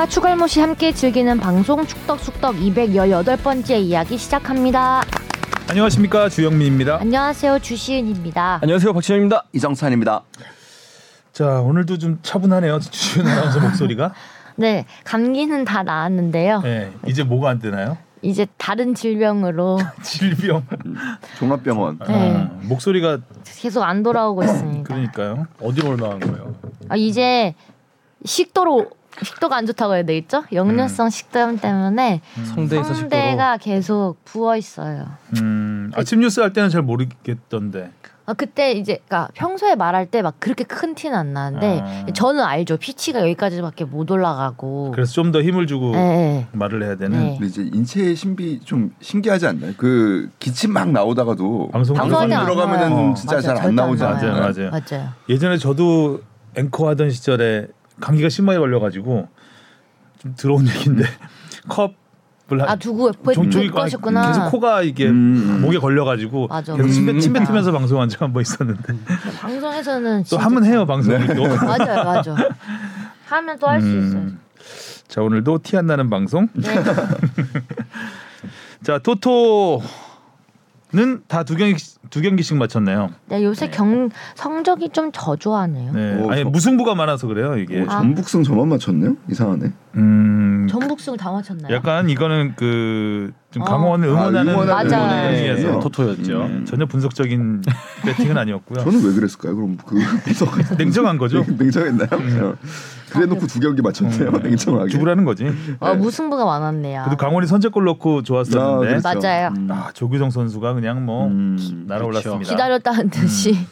축덕과 추갈못이 함께 즐기는 방송 축덕숙덕 218번째 이야기 시작합니다. 안녕하십니까 주영민입니다. 안녕하세요 주시은입니다. 안녕하세요 박진영입니다. 이정찬입니다. 자 오늘도 좀 차분하네요 주시은 아나운서 목소리가. 네 감기는 다 나았는데요. 네 이제 뭐가 안 되나요? 이제 다른 질병으로 질병. 종합병원. 네. 아, 목소리가 계속 안 돌아오고 있습니다. 그러니까요. 어디로 올라간 거예요? 아, 이제 식도로 식도가 안 좋다고 해야 되겠죠? 역류성 식도염 때문에 성대에서 성대가 계속 부어 있어요. 음, 아침 뉴스 할 때는 잘 모르겠던데. 아 그때 이제 그러니까 평소에 말할 때 막 그렇게 큰 티는 안 나는데 아. 저는 알죠 피치가 여기까지밖에 못 올라가고 그래서 좀 더 힘을 주고 네, 말을 해야 되는. 네. 근데 이제 인체의 신비 좀 신기하지 않나요? 그 기침 막 나오다가도 방송 방송할 때안 들어가면은. 진짜 맞아요. 잘안 나오지 안 않아요. 나와요. 맞아요. 맞아요. 예전에 저도 앵커 하던 시절에 감기가 심하게 걸려가지고 좀 들어온 얘기인데 컵을 아 두고 종종이 거셨구나. 계속 코가 이게 음. 목에 걸려가지고 맞아. 계속 침, 뱉- 침 음. 뱉으면서 방송한 적 한 번 있었는데 방송에서는 또 하면 해요 방송을 또. 맞아요, 맞아. 하면 또 할수 있어요. 음. 자 오늘도 티 안 나는 방송. 네. 자 토토는 다 두 경기 두 경기씩 마쳤네요. 네, 요새 경 성적이 좀 저조하네요. 네. 오, 아니 저- 무승부가 많아서 그래요 이게. 오, 전북승 저만 맞췄네요. 이상하네. 음. 전북승 다 맞췄나요? 약간 이거는 그 좀 어. 강원을 아, 응원하는 응원하는 맞아요. 응원의 네. 의미에서 네. 토토였죠. 네, 전혀 분석적인 배팅은 아니었고요. 저는 왜 그랬을까요? 그럼 그 분석 냉정한 거죠. 냉정했나요? 어. 그래놓고 두 경기 맞췄네요. 음. 냉정하게. 죽으라는 거지. 아, 무승부가 많았네요. 그래도 강원이 선제골 넣고 좋았었는데 그렇죠. 맞아요. 음. 아 조규성 선수가 그냥 뭐 음. 날아올랐습니다. 기다렸다는 듯이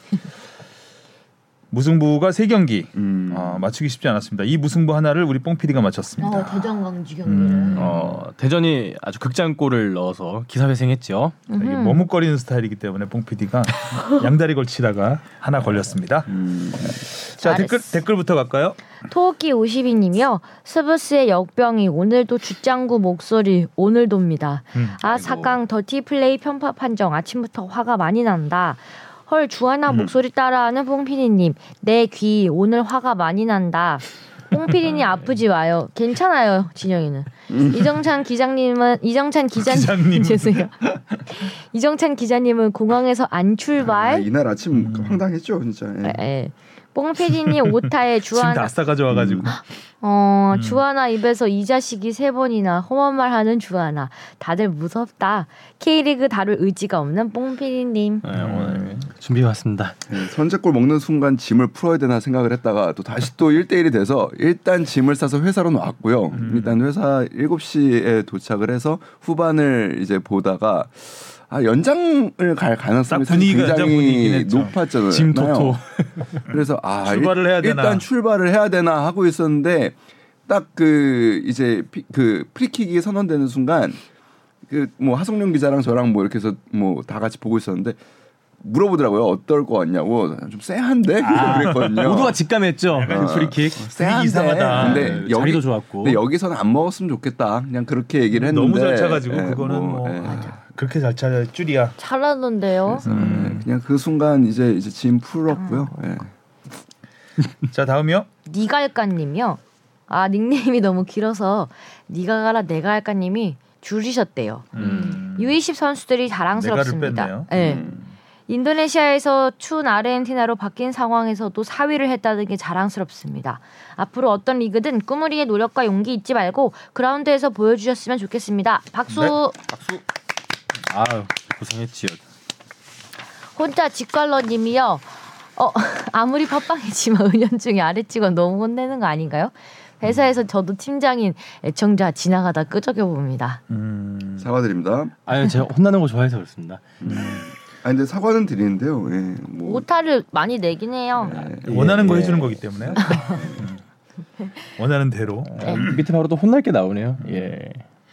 무승부가 세 경기 음. 어, 맞추기 쉽지 않았습니다. 이 무승부 하나를 우리 뽕 PD가 맞췄습니다. 어, 대전 강주 경기를 음. 어, 대전이 아주 극장골을 넣어서 기사회생했죠. 이게 머뭇거리는 스타일이기 때문에 뽕 PD가 양다리 걸치다가 하나 걸렸습니다. 음. 자. 댓글 댓글부터 갈까요? 토끼 52님이요. 스브스의 역병이 오늘도 주장구 목소리 오늘도입니다. 음. 아. 4강 더티 플레이 편파 판정 아침부터 화가 많이 난다. 헐 주하나 목소리 따라하는 뽕피디님 내 귀 오늘 화가 많이 난다. 뽕피디님 아프지 마요. 괜찮아요 진영이는. 이정찬 기장님은 이정찬 기자님 기장님. 죄송해요. 이정찬 기자님은 공항에서 안 아, 출발. 이날 아침 음. 황당했죠, 진짜. 예. 예. 뽕피디님 오타에 지금 주하나 다 싸가져와가지고 어, 음. 주하나 입에서 이 자식이 세 번이나 험한 말 하는 주하나. 다들 무섭다. K리그 다룰 의지가 없는 뽕피디님. 네, 오늘 준비해 왔습니다. 예, 선제골 먹는 순간 짐을 풀어야 되나 생각을 했다가 또 다시 또 1대1이 돼서 일단 짐을 싸서 회사로 놨고요. 음. 일단 회사 7시에 도착을 해서 후반을 이제 보다가 아, 연장을 갈 가능성이 굉장히. 높았잖아요. 짐 토토. 그래서 아 출발을 일- 해야 되나. 일단 출발을 해야 되나 하고 있었는데 딱 그 이제 피, 그 프리킥이 선언되는 순간 그 뭐 하성룡 기자랑 저랑 뭐 이렇게 해서 뭐 다 같이 보고 있었는데 물어보더라고요 어떨 것 같냐고 좀 쎄한데 그랬거든요. 모두가 직감했죠. 그 프리킥. 쎄한데. 이상하다. 근데 네, 여기 자리도 좋았고. 근데 여기서는 안 먹었으면 좋겠다. 그냥 그렇게 얘기를 했는데 너무 잘 차가지고 예, 그거는 뭐, 예. 그렇게 잘차 줄이야. 잘하던데요. 그래서 예, 그냥 그 순간 이제 이제 짐 풀었고요. 아. 예. 자 다음이요. 니갈까님이요. 아 닉네임이 너무 길어서 니가 가라 내가 할까님이 줄이셨대요. 음. U20 선수들이 자랑스럽습니다. 네. 음. 인도네시아에서 춘 아르헨티나로 바뀐 상황에서도 4위를 했다는 게 자랑스럽습니다. 앞으로 어떤 리그든 위해 노력과 용기 잊지 말고 그라운드에서 보여주셨으면 좋겠습니다. 박수. 네. 박수. 아유 고생했지요. 혼자 직관러님이요. 어 아무리 팟빵이지만 은연중에 아래 직원 너무 혼내는 거 아닌가요? 회사에서 저도 팀장인 애청자 지나가다 끄적여 봅니다. 음. 사과드립니다. 아유 제가 혼나는 거 좋아해서 그렇습니다. 아 근데 사과는 드리는데요. 예. 뭐 오타를 많이 내긴 해요. 예. 원하는 거 예. 해주는 거기 때문에 음. 원하는 대로. 네. 밑에 바로 또 혼날 게 나오네요. 예.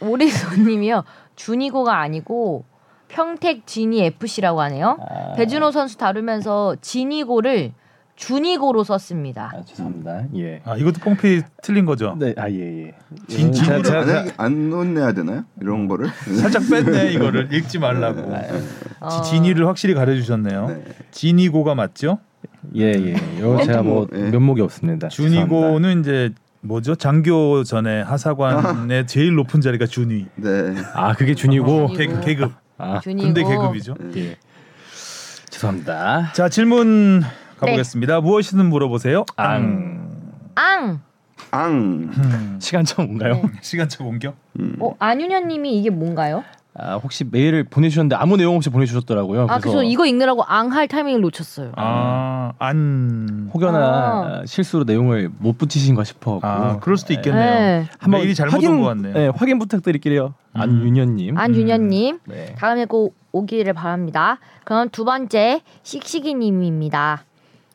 오리소님이요. 준이고가 아니고 평택 진이 FC라고 하네요. 아, 배준호 선수 다루면서 진이고를 준이고로 썼습니다. 아, 죄송합니다. 예. 아 이것도 뽕피 틀린 거죠. 네, 아 예, 예. 진- 제가- 제가- 안 논내야 되나요? 이런 거를? 살짝 뺐네 이거를 읽지 말라고. 어, 지- 진이를 확실히 가려주셨네요. 네. 진이고가 맞죠? 예, 예. 요 제가 뭐 예. 면목이 없습니다. 준이고는 이제 뭐죠? 장교 전에 하사관의 제일 높은 자리가 준위. 네. 아 그게 준이고. 준이고. 계급, 계급. 아 준이고. 군대 계급이죠. 예. 죄송합니다. 자 질문 가보겠습니다. 무엇이든 물어보세요. 앙. 앙. 앙. 음, 시간차 뭔가요? 네. 시간차 공격. 음. 어 안윤현님이 이게 뭔가요? 아 혹시 메일을 보내주셨는데 아무 내용 없이 보내주셨더라고요. 아 그래서 그래서 이거 읽느라고 앙할 타이밍을 놓쳤어요. 아, 안. 혹여나 아. 실수로 내용을 못 붙이신가 싶어. 아, 그럴 수도 있겠네요. 네. 한번 메일이 잘못 확인, 온것 같네요. 네, 확인 부탁드릴게요. 안윤현님. 안윤현님 네. 다음에 꼭 오기를 바랍니다. 그럼 두 번째 씩씩이님입니다.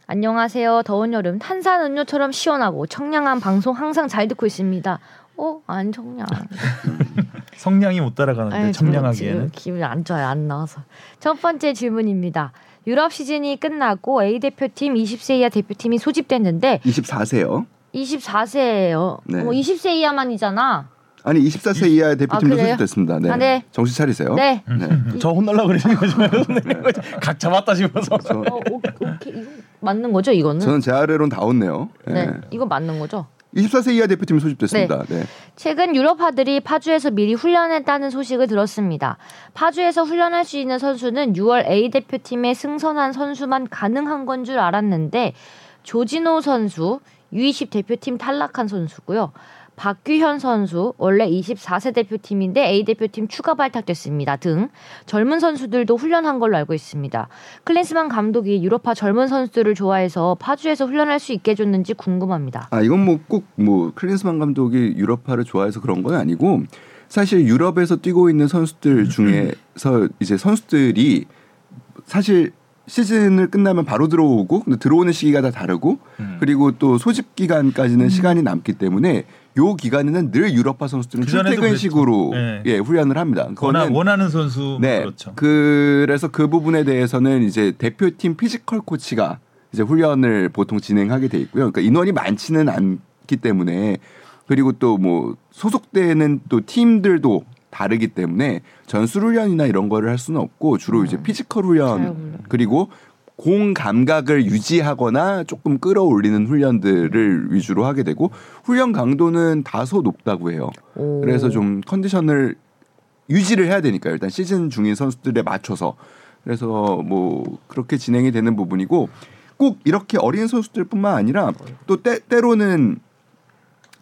안녕하세요. 더운 여름 탄산 음료처럼 시원하고 청량한 방송 항상 잘 듣고 있습니다. 어, 안 청량. 성량이 못 따라가는데 아유, 청량하기에는. 기분이 안 좋아요. 안 나와서. 첫 번째 질문입니다. 유럽 시즌이 끝나고 A 대표팀 20세 이하 대표팀이 소집됐는데 24세요. 24세예요. 네. 뭐 20세 이하만이잖아. 아니 24세 이하의 대표팀도 아? 소집됐습니다. 네. 아, 네. 정신 차리세요. 네. 저 혼날라 그러시는 거죠? 각 잡았다 싶어서. 저, 어, 오, 오케이. 이거 맞는 거죠, 이거는? 저는 제 아래로는 다 왔네요. 네. 네. 이거 맞는 거죠? 24세 이하 대표팀이 소집됐습니다. 네. 최근 유럽파들이 파주에서 미리 훈련했다는 소식을 들었습니다. 파주에서 훈련할 수 있는 선수는 6월 A 대표팀에 승선한 선수만 가능한 건 줄 알았는데 조진호 선수 U20 대표팀 탈락한 선수고요. 박규현 선수 원래 24세 대표팀인데 A 대표팀 추가 발탁됐습니다. 등 젊은 선수들도 훈련한 걸로 알고 있습니다. 클린스만 감독이 유럽파 젊은 선수들을 좋아해서 파주에서 훈련할 수 있게 해줬는지 궁금합니다. 아 이건 뭐 꼭뭐 클린스만 감독이 유럽파를 좋아해서 그런 건 아니고 사실 유럽에서 뛰고 있는 선수들 중에서 이제 선수들이 사실 시즌을 끝나면 바로 들어오고 근데 들어오는 시기가 다 다르고 음. 그리고 또 소집 기간까지는 시간이 남기 때문에 요 기간에는 늘 유럽파 선수들은 그전에도 출퇴근식으로. 네. 예 훈련을 합니다. 원하, 그거는 원하는 선수 네. 그렇죠. 그래서 그 부분에 대해서는 이제 대표팀 피지컬 코치가 이제 훈련을 보통 진행하게 돼 있고요. 그러니까 인원이 많지는 않기 때문에 그리고 또 뭐 소속되는 또 팀들도 다르기 때문에 전술 훈련이나 이런 거를 할 수는 없고 주로 이제 피지컬 잘 훈련. 그리고 공 감각을 유지하거나 조금 끌어올리는 훈련들을 위주로 하게 되고 훈련 강도는 다소 높다고 해요. 오. 그래서 좀 컨디션을 유지를 해야 되니까 일단 시즌 중인 선수들에 맞춰서 그래서 뭐 그렇게 진행이 되는 부분이고 꼭 이렇게 어린 선수들뿐만 아니라 또 때, 때로는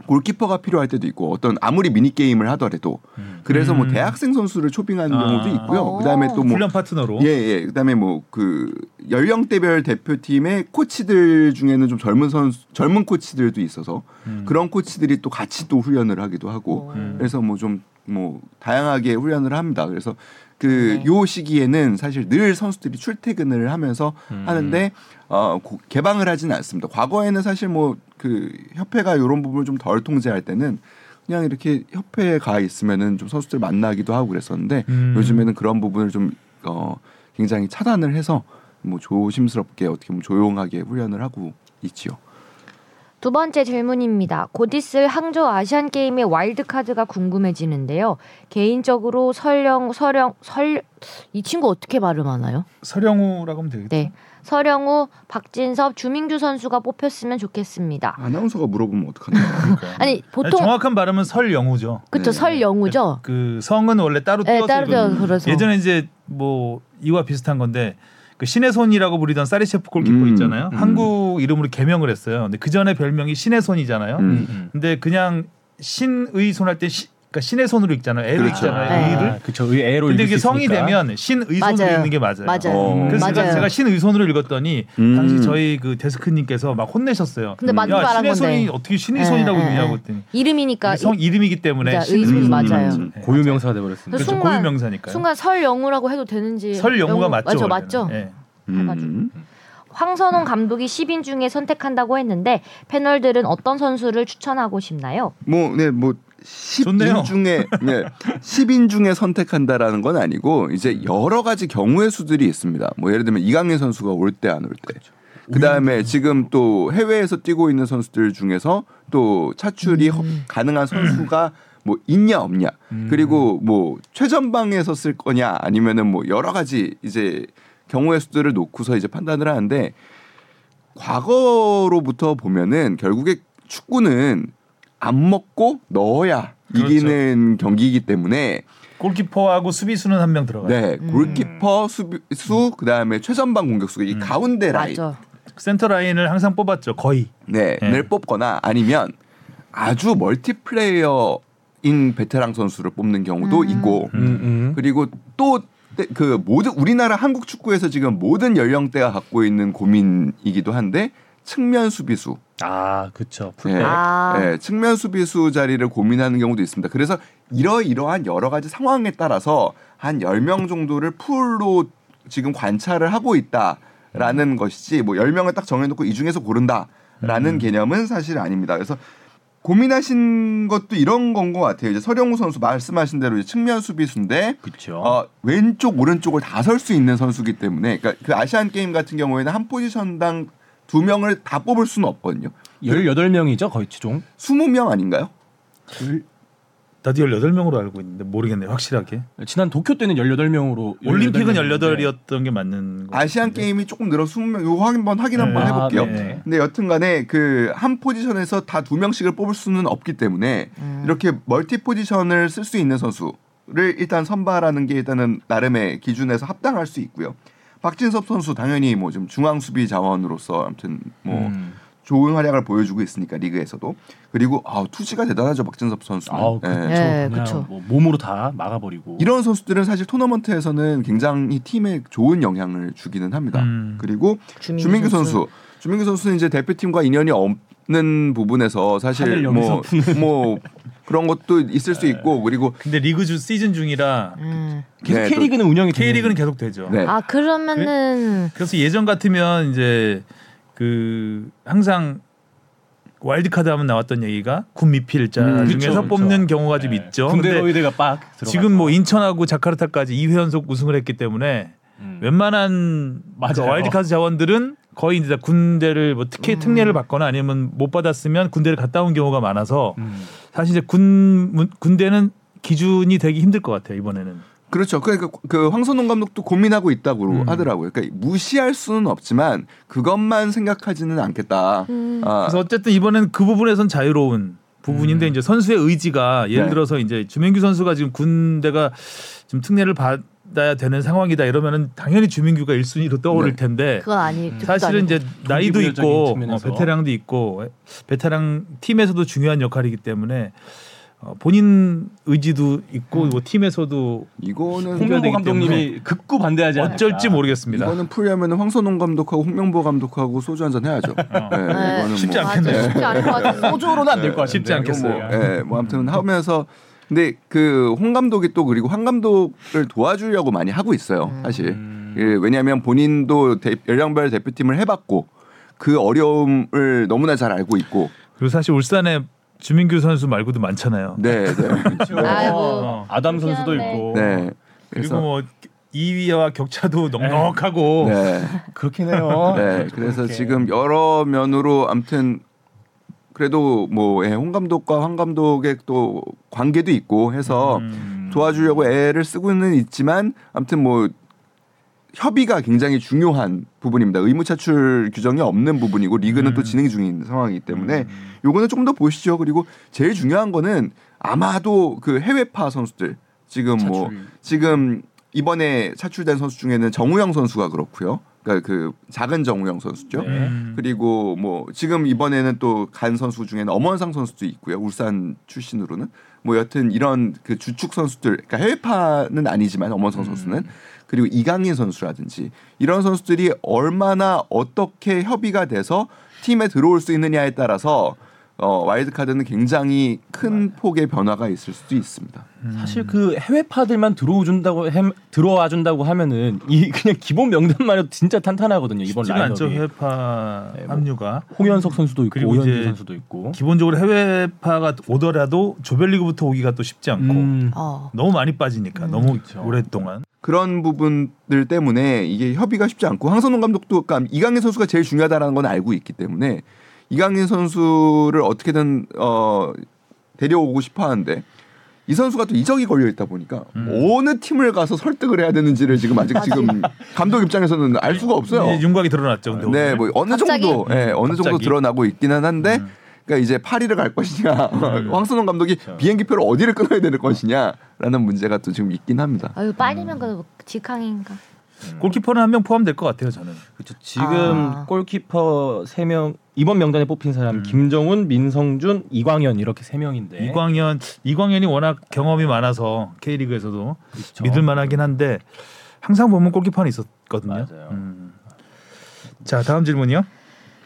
골키퍼가 필요할 때도 있고 어떤 아무리 미니 게임을 하더라도 그래서 뭐 음. 대학생 선수를 초빙하는 아. 경우도 있고요. 어. 그다음에 또 뭐 훈련 파트너로. 예, 예. 그다음에 뭐 그 연령대별 대표팀의 코치들 중에는 좀 젊은 선수 젊은 코치들도 있어서 음. 그런 코치들이 또 같이 또 훈련을 하기도 하고 음. 그래서 뭐좀뭐 다양하게 훈련을 합니다. 그래서 그 네. 요 시기에는 사실 늘 선수들이 출퇴근을 하면서 음. 하는데 어 고- 개방을 하지는 않습니다. 과거에는 사실 뭐 그 협회가 이런 부분을 좀 덜 통제할 때는 그냥 이렇게 협회에 가 있으면은 좀 선수들 만나기도 하고 그랬었는데 음. 요즘에는 그런 부분을 좀 어, 굉장히 차단을 해서 뭐 조심스럽게 어떻게 보면 조용하게 훈련을 하고 있지요. 두 번째 질문입니다. 곧 있을 항저우 아시안 게임의 와일드 카드가 궁금해지는데요. 개인적으로 설령 설령 설 이 친구 어떻게 발음하나요? 서령우라고 하면 되겠죠. 네. 서령우, 박진섭, 주민규 선수가 뽑혔으면 좋겠습니다. 아나운서가 물어보면 어떡하나. 그러니까요. 아니 보통 정확한 발음은 설영우죠. 그쵸 네. 설영우죠. 그 성은 원래 따로 네, 따로 그래서. 예전에 이제 뭐 이와 비슷한 건데 그 신의 손이라고 부리던 사리셰프 골키퍼 음, 있잖아요. 음. 한국 이름으로 개명을 했어요. 근데 그 전에 별명이 신의 손이잖아요. 음. 음. 근데 그냥 신의 손 할 때 그러니까 신의 손으로 읽잖아요. 애로 그렇죠. 읽잖아요. 네. 의를. 아, 그쵸. 의 애로 근데 이게 수 성이 있으니까. 되면 신의 손으로 맞아요. 읽는 게 맞아요. 맞아요. 어. 그래서 제가, 맞아요. 제가 신의 손으로 읽었더니 음. 당시 저희 그 데스크님께서 막 혼내셨어요. 근데 맞는 야 말한 신의 손이 건데 어떻게 신의 네, 손이라고 네, 그러냐고 네. 했더니 이름이니까 성 이름이기 때문에 진짜 신의 의존이 손이 맞아요. 네. 고유명사가 돼버렸습니다. 그렇죠. 순간- 고유명사니까요. 순간 설 영우라고 해도 되는지 설 영우가 영우- 맞죠. 맞죠. 예. 음. 황선홍 감독이 10인 중에 선택한다고 했는데 패널들은 어떤 선수를 추천하고 싶나요? 뭐, 네, 뭐. 10인 중에, 네, 10인 중에 선택한다라는 건 아니고, 이제 여러 가지 경우의 수들이 있습니다. 뭐, 예를 들면 이강인 선수가 올 때 안 올 때. 그 다음에 지금 또 해외에서 뛰고 있는 선수들 중에서 또 차출이 허- 가능한 선수가 뭐 있냐 없냐. 그리고 뭐 최전방에서 쓸 거냐 아니면은 뭐 여러 가지 이제 경우의 수들을 놓고서 이제 판단을 하는데 과거로부터 보면은 결국에 축구는 안 먹고 넣어야 그렇죠. 이기는 경기이기 때문에 골키퍼하고 수비수는 한 명 들어가요. 네 골키퍼 수비수 그다음에 최전방 공격수 이 가운데 라인 맞아. 센터 라인을 항상 뽑았죠. 거의. 네, 네. 를 뽑거나 아니면 아주 멀티플레이어인 베테랑 선수를 뽑는 경우도 음. 있고 음, 음. 그리고 또 그 모든 우리나라 한국 축구에서 지금 모든 연령대가 갖고 있는 고민이기도 한데 측면 수비수, 아, 그쵸. 예, 풀백. 아. 예, 측면 수비수 자리를 고민하는 경우도 있습니다. 그래서 이러이러한 여러 가지 상황에 따라서 한 10명 정도를 풀로 지금 관찰을 하고 있다라는 것이지 뭐 10명을 딱 정해 놓고 이 중에서 고른다라는 개념은 사실 아닙니다. 그래서 고민하신 것도 이런 건 것 같아요. 이제 서령우 선수 말씀하신 대로 이제 측면 수비수인데 그쵸. 어, 왼쪽 오른쪽을 다 설 수 있는 선수기 때문에 그러니까 그 아시안 게임 같은 경우에는 한 포지션당 두 명을 다 뽑을 수는 없거든요. 18명이죠, 거의 최종. 20명 아닌가요? 나도 18명으로 알고 있는데 모르겠네요. 확실하게. 지난 도쿄 때는 18명으로 올림픽은 18이었던 게 맞는 거. 아시안 게임이 조금 늘어 20명. 이거 확인 한번 확인 한번 네. 해 볼게요. 아, 네. 근데 여튼 간에 그 한 포지션에서 다 두 명씩을 뽑을 수는 없기 때문에 음. 이렇게 멀티 포지션을 쓸 수 있는 선수를 일단 선발하는 게 일단은 나름의 기준에서 합당할 수 있고요. 박진섭 선수 당연히 뭐 좀 중앙 수비 자원으로서 아무튼 뭐 음. 좋은 활약을 보여주고 있으니까 리그에서도 그리고 아 투지가 대단하죠 박진섭 선수는. 아우, 예. 그쵸. 네, 그냥 그쵸. 뭐 몸으로 다 막아버리고. 이런 선수들은 사실 토너먼트에서는 굉장히 팀에 좋은 영향을 주기는 합니다. 음. 그리고 주민규 주민규 선수. 선수. 주민규 선수는 이제 대표팀과 인연이 없는 부분에서 사실 하늘 뭐, 여기서 푸는. 뭐 그런 것도 있을 수 있고 그리고 근데 리그 주 시즌 중이라 음. 계속 네, K리그는 운영이 되는- K리그는 계속 되죠. 네. 아 그러면은 그래서 예전 같으면 이제 그 항상 와일드카드 하면 나왔던 얘기가 군 미필자 음, 중에서 그쵸, 뽑는 그쵸. 경우가 좀 네. 있죠. 군대 로이드가 빡. 지금 뭐 인천하고 자카르타까지 2회 연속 우승을 했기 때문에 음. 웬만한 맞아요. 그 와일드카드 자원들은 거의 이제 다 군대를 뭐 특혜 음. 특례를 받거나 아니면 못 받았으면 군대를 갔다 온 경우가 많아서 음. 사실 이제 군 문- 군대는 기준이 되기 힘들 것 같아요 이번에는. 그렇죠. 그러니까 그 황선홍 감독도 고민하고 있다고 음. 하더라고요. 그러니까 무시할 수는 없지만 그것만 생각하지는 않겠다. 음. 아, 그래서 어쨌든 이번엔 그 부분에선 자유로운 부분인데 이제 선수의 의지가 예를 네. 들어서 이제 주민규 선수가 지금 군대가 좀 특례를 받 아야 되는 상황이다 이러면은 당연히 주민규가 1순위로 떠오를 네. 텐데 그건 아니. 사실은. 이제 나이도 있고 어. 베테랑도 있고 베테랑 팀에서도 중요한 역할이기 때문에 어, 본인 의지도 있고 뭐 팀에서도 이거는 홍명보 감독님이 극구 반대하지 않을까. 어쩔지 모르겠습니다. 이거는 풀려면 황선홍 감독하고 홍명보 감독하고 소주 한 잔 해야죠. 네, 이거는 쉽지 뭐- 않겠네요. 쉽지 않을 것 같은데. 소주로는 안 될것 같은데. 쉽지 않겠어요. 뭐, 예, 뭐 아무튼 하면서 근데 그 홍 감독이 또 그리고 황 감독을 도와주려고 많이 하고 있어요. 사실 음. 예, 왜냐하면 본인도 대, 연령별 대표팀을 해봤고 그 어려움을 너무나 잘 알고 있고. 그리고 사실 울산에 주민규 선수 말고도 많잖아요. 네, 네, 아이고. 어. 아담 선수도. 있고. 네. 그리고 뭐 2위와 격차도 넉넉하고 네, 그렇긴 해요. 네. 그래서 그렇게. 지금 여러 면으로 아무튼 그래도 뭐 예, 홍 감독과 황 감독의 또 관계도 있고 해서 음. 도와주려고 애를 쓰고는 있지만 아무튼 뭐 협의가 굉장히 중요한 부분입니다. 의무 차출 규정이 없는 부분이고 리그는 음. 또 진행 중인 상황이기 때문에 요거는 조금 더 보시죠. 그리고 제일 중요한 거는 아마도 그 해외파 선수들 지금 뭐 차출. 지금 이번에 차출된 선수 중에는 정우영 선수가 그렇고요. 그러니까 그 작은 정우영 선수죠. 네. 음. 그리고 뭐 지금 이번에는 또 간 선수 중에는 엄원상 선수도 있고요. 울산 출신으로는 뭐 여튼 이런 그 주축 선수들 그러니까 해외파는 아니지만 엄원상 선수는 그리고 이강인 선수라든지 이런 선수들이 얼마나 어떻게 협의가 돼서 팀에 들어올 수 있느냐에 따라서 어, 와일드 카드는 굉장히 큰 폭의 변화가 있을 수도 있습니다. 사실 그 해외파들만 들어와준다고 햄, 들어와 준다고 하면은 이 그냥 기본 명단만 해도 진짜 탄탄하거든요. 이번 라인업이. 해외파 네, 뭐. 합류가 홍현석 선수도 있고 이제 선수도 있고. 기본적으로 해외파가 오더라도 조별리그부터 오기가 또 쉽지 않고 음. 어. 너무 많이 빠지니까 음. 너무 그렇죠. 오랫동안 그런 부분들 때문에 이게 협의가 쉽지 않고 황선홍 감독도 그러니까 이강인 선수가 제일 중요하다라는 건 알고 있기 때문에 이강인 선수를 어떻게든 어 데려오고 싶어 하는데 이 선수가 또 이적이 걸려 있다 보니까 음. 어느 팀을 가서 설득을 해야 되는지를 지금 아직 지금 감독 입장에서는 알 수가 없어요. 윤곽이 드러났죠. 근데 네, 오늘. 뭐 어느 갑자기? 정도, 예, 어느 정도 갑자기? 드러나고 있기는 한데, 음. 그러니까 이제 파리를 갈 것이냐, 음. 황선홍 감독이 그렇죠. 비행기표를 어디를 끊어야 되는 것이냐라는 문제가 또 지금 있긴 합니다. 아유 빨리면 그 직항인가. 골키퍼는 한 명 포함될 것 같아요 저는. 그렇죠. 지금 아. 골키퍼 세명 이번 명단에 뽑힌 사람 음. 김정훈, 민성준, 이광현 이렇게 세 명인데 이광현 이광현이 워낙 경험이 많아서 K리그에서도 그렇죠. 믿을 만하긴 한데 항상 보면 골키퍼는 있었거든요. 맞아요. 음. 자 다음 질문이요.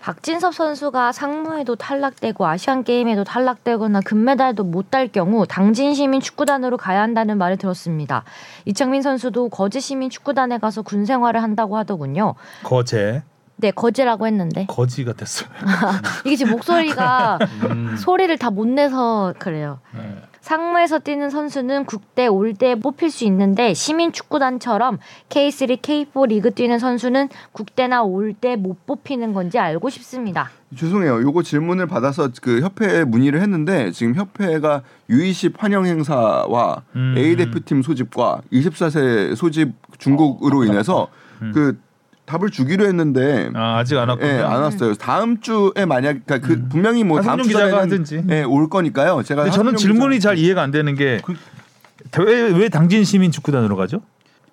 박진섭 선수가 상무에도 탈락되고 아시안 게임에도 탈락되거나 금메달도 못 딸 경우 당진 시민 축구단으로 가야 한다는 말을 들었습니다. 이창민 선수도 거제 시민 축구단에 가서 군 생활을 한다고 하더군요. 거제 네, 거제라고 했는데 거지 같았어요. 이게 지금 목소리가 음. 소리를 다 못 내서 그래요. 네. 상무에서 뛰는 선수는 국대, 올대 뽑힐 수 있는데 시민 축구단처럼 K3, K4 리그 뛰는 선수는 국대나 올대 못 뽑히는 건지 알고 싶습니다. 죄송해요. 요거 질문을 받아서 그 협회에 문의를 했는데 지금 협회가 U20 환영 행사와 음. A 대표팀 소집과 24세 소집 중국으로 인해서 그 답을 주기로 했는데 아, 아직 안 왔군요. 예, 안 왔어요. 다음 주에 만약 그러니까 그 분명히 뭐 다음 하성룡 주 기자가 전에는 하든지. 예, 올 거니까요. 제가 저는 질문이 기자- 잘 이해가 안 되는 게왜왜 당진 시민 축구단으로 가죠?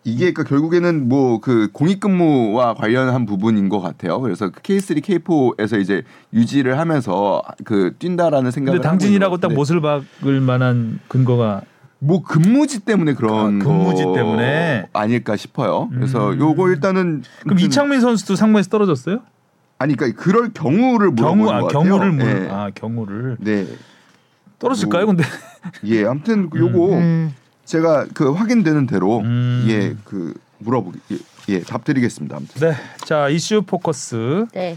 이게 그러니까 결국에는 뭐 그 공익근무와 관련한 부분인 것 같아요. 그래서 그 K3, K4에서 이제 유지를 하면서 그 뛴다라는 생각을 근데 당진이라고 딱 못을 박을 만한 근거가 뭐 근무지 때문에 그런 아, 근무지 거 때문에? 아닐까 싶어요. 그래서 음. 요거 일단은 그럼 아무튼 이창민 선수도 상무에서 떨어졌어요? 아니 그러니까 그럴 경우를 물어보는 경우 아. 경우를 물 네. 아 경우를 네. 떨어질까요? 뭐, 근데 예, 아무튼 요거 음. 제가 그 확인되는 대로 음. 예, 그 물어보기 예, 예, 답드리겠습니다. 아무튼. 네. 자, 이슈 포커스. 네.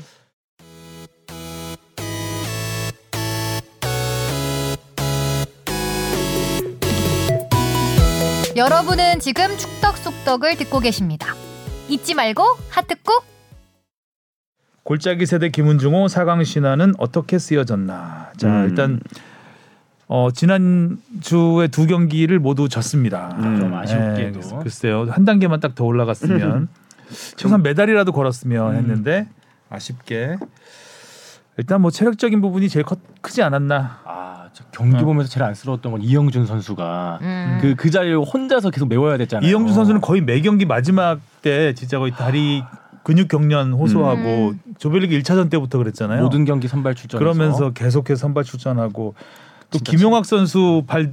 여러분은 지금 축덕 속덕을 듣고 계십니다. 잊지 말고 하트 꾹. 골짜기 세대 김은중호 4강 신화는 어떻게 쓰여졌나. 자, 음. 일단 어, 지난 주에 두 경기를 모두 졌습니다. 음. 좀 아쉽게도. 네, 글쎄요. 한 단계만 딱 더 올라갔으면 최소한 메달이라도 걸었으면 음. 했는데 아쉽게 일단 뭐 체력적인 부분이 제일 커, 크지 않았나. 아, 저 경기 어. 보면서 제일 안쓰러웠던 건 이영준 선수가 음. 그 그 자리를 혼자서 계속 메워야 됐잖아요. 이영준 선수는 거의 매 경기 마지막 때 진짜 거의 다리 근육 경련 호소하고 음. 조별리그 1차전 때부터 그랬잖아요. 모든 경기 선발 출전. 그러면서 계속해서 선발 출전하고 또 김용학 선수 발,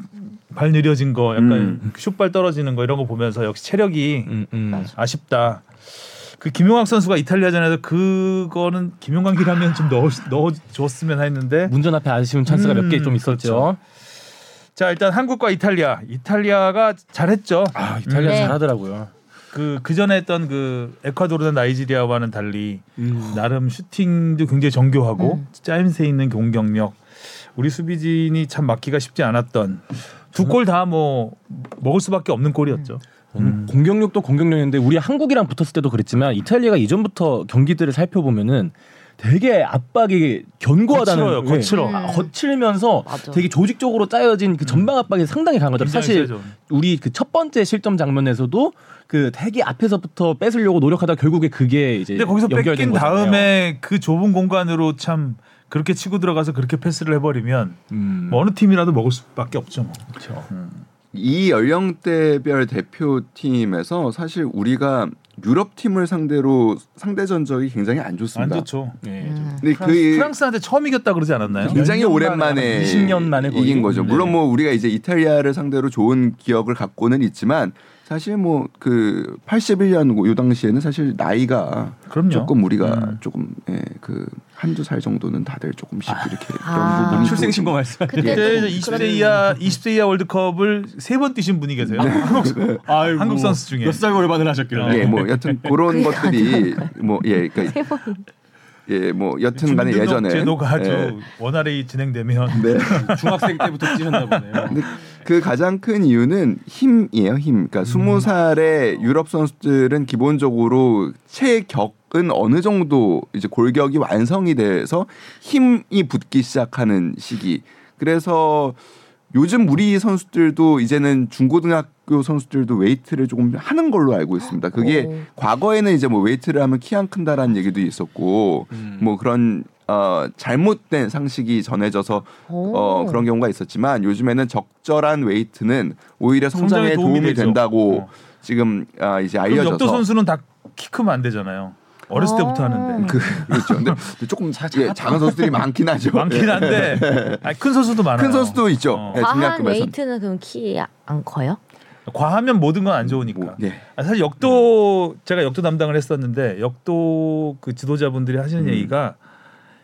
발 느려진 거 약간 음. 슛발 떨어지는 거 이런 거 보면서 역시 체력이 음, 음. 아쉽다. 그 김용학 선수가 이탈리아전에서 그거는 김용광이라면 좀 넣어 넣어 줬으면 했는데 문전 앞에 아쉬운 찬스가 몇개 음, 좀 있었죠. 자 일단 한국과 이탈리아 이탈리아가 잘했죠. 아, 이탈리아 네. 잘하더라고요. 그 그 전에 했던 그 에콰도르나 나이지리아와는 달리 음. 나름 슈팅도 굉장히 정교하고 음. 짜임새 있는 공격력 우리 수비진이 참 막기가 쉽지 않았던 두 골 다 뭐 먹을 수밖에 없는 골이었죠. 음. 공격력도 공격력인데 우리 한국이랑 붙었을 때도 그랬지만 이탈리아가 이전부터 경기들을 살펴보면은 되게 압박이 견고하다는 거칠어요, 예. 거칠어. 음. 아, 거칠면서 맞아. 되게 조직적으로 짜여진 그 전방 압박이 상당히 강하더라고요. 사실 세죠. 우리 그 첫 번째 실점 장면에서도 그 되게 앞에서부터 뺏으려고 노력하다 결국에 그게 이제 근데 거기서 연결된 뺏긴 거잖아요. 다음에 그 좁은 공간으로 참 그렇게 치고 들어가서 그렇게 패스를 해버리면 음. 뭐 어느 팀이라도 먹을 수밖에 없죠. 뭐. 그렇죠. 이 연령대별 대표팀에서 사실 우리가 유럽 팀을 상대로 상대 전적이 굉장히 안안 좋습니다. 좋죠. 예. 음. 근데 프랑스, 그 프랑스 한테 처음 이겼다 그러지 않았나요? 굉장히 오랜만에 만에, 20년 만에 거의. 이긴 거죠. 네. 물론 뭐 우리가 이제 이탈리아를 상대로 좋은 기억을 갖고는 있지만 사실 뭐 그 81년 요 당시에는 사실 나이가 그럼요. 조금 우리가 음. 조금 예, 그 한두 살 정도는 다들 조금씩 이렇게 그런 아. 부분이 출생 좀- 신고 말씀. 그때 20대 그런- 이하 20대 이하 월드컵을 세 번 뛰신 분이 계세요. 한국, 아이고, 한국 선수 중에. 몇살 고려반을 하셨길래. 예, 뭐 여튼 그런 것들이 뭐 예, 그러니까 예, 뭐 여튼간에 예전에 제도가 아주 예, 원활히 진행되면 네. 중학생 때부터 뛰셨나 보네요. 그 가장 큰 이유는 힘이에요, 힘. 그러니까 스무 살의 유럽 선수들은 기본적으로 체격은 어느 정도 이제 골격이 완성이 돼서 힘이 붙기 시작하는 시기. 그래서 요즘 우리 선수들도 이제는 중고등학교 선수들도 웨이트를 조금 하는 걸로 알고 있습니다. 그게 오. 과거에는 이제 뭐 웨이트를 하면 키 안 큰다라는 얘기도 있었고 음. 뭐 그런 어, 잘못된 상식이 전해져서 오. 어, 그런 경우가 있었지만 요즘에는 적절한 웨이트는 오히려 성장에 성장에 도움이 도움이. 된다고 어. 지금 아, 이제 알려져서 역도 선수는 다 키 크면 안 되잖아요. 어렸을 때부터 아. 하는데. 그, 그렇죠. 근데 조금 예, 작은 선수들이 많긴 하죠. 많긴 예. 한데 아니, 큰 선수도 많아요. 큰 선수도 있죠. 어. 예, 과한 중량급에서는. 웨이트는 그럼 키 안 커요? 과하면 모든 건 안 좋으니까. 뭐, 예. 아, 사실 역도 제가 역도 담당을 했었는데 역도 그 지도자분들이 하시는 음. 얘기가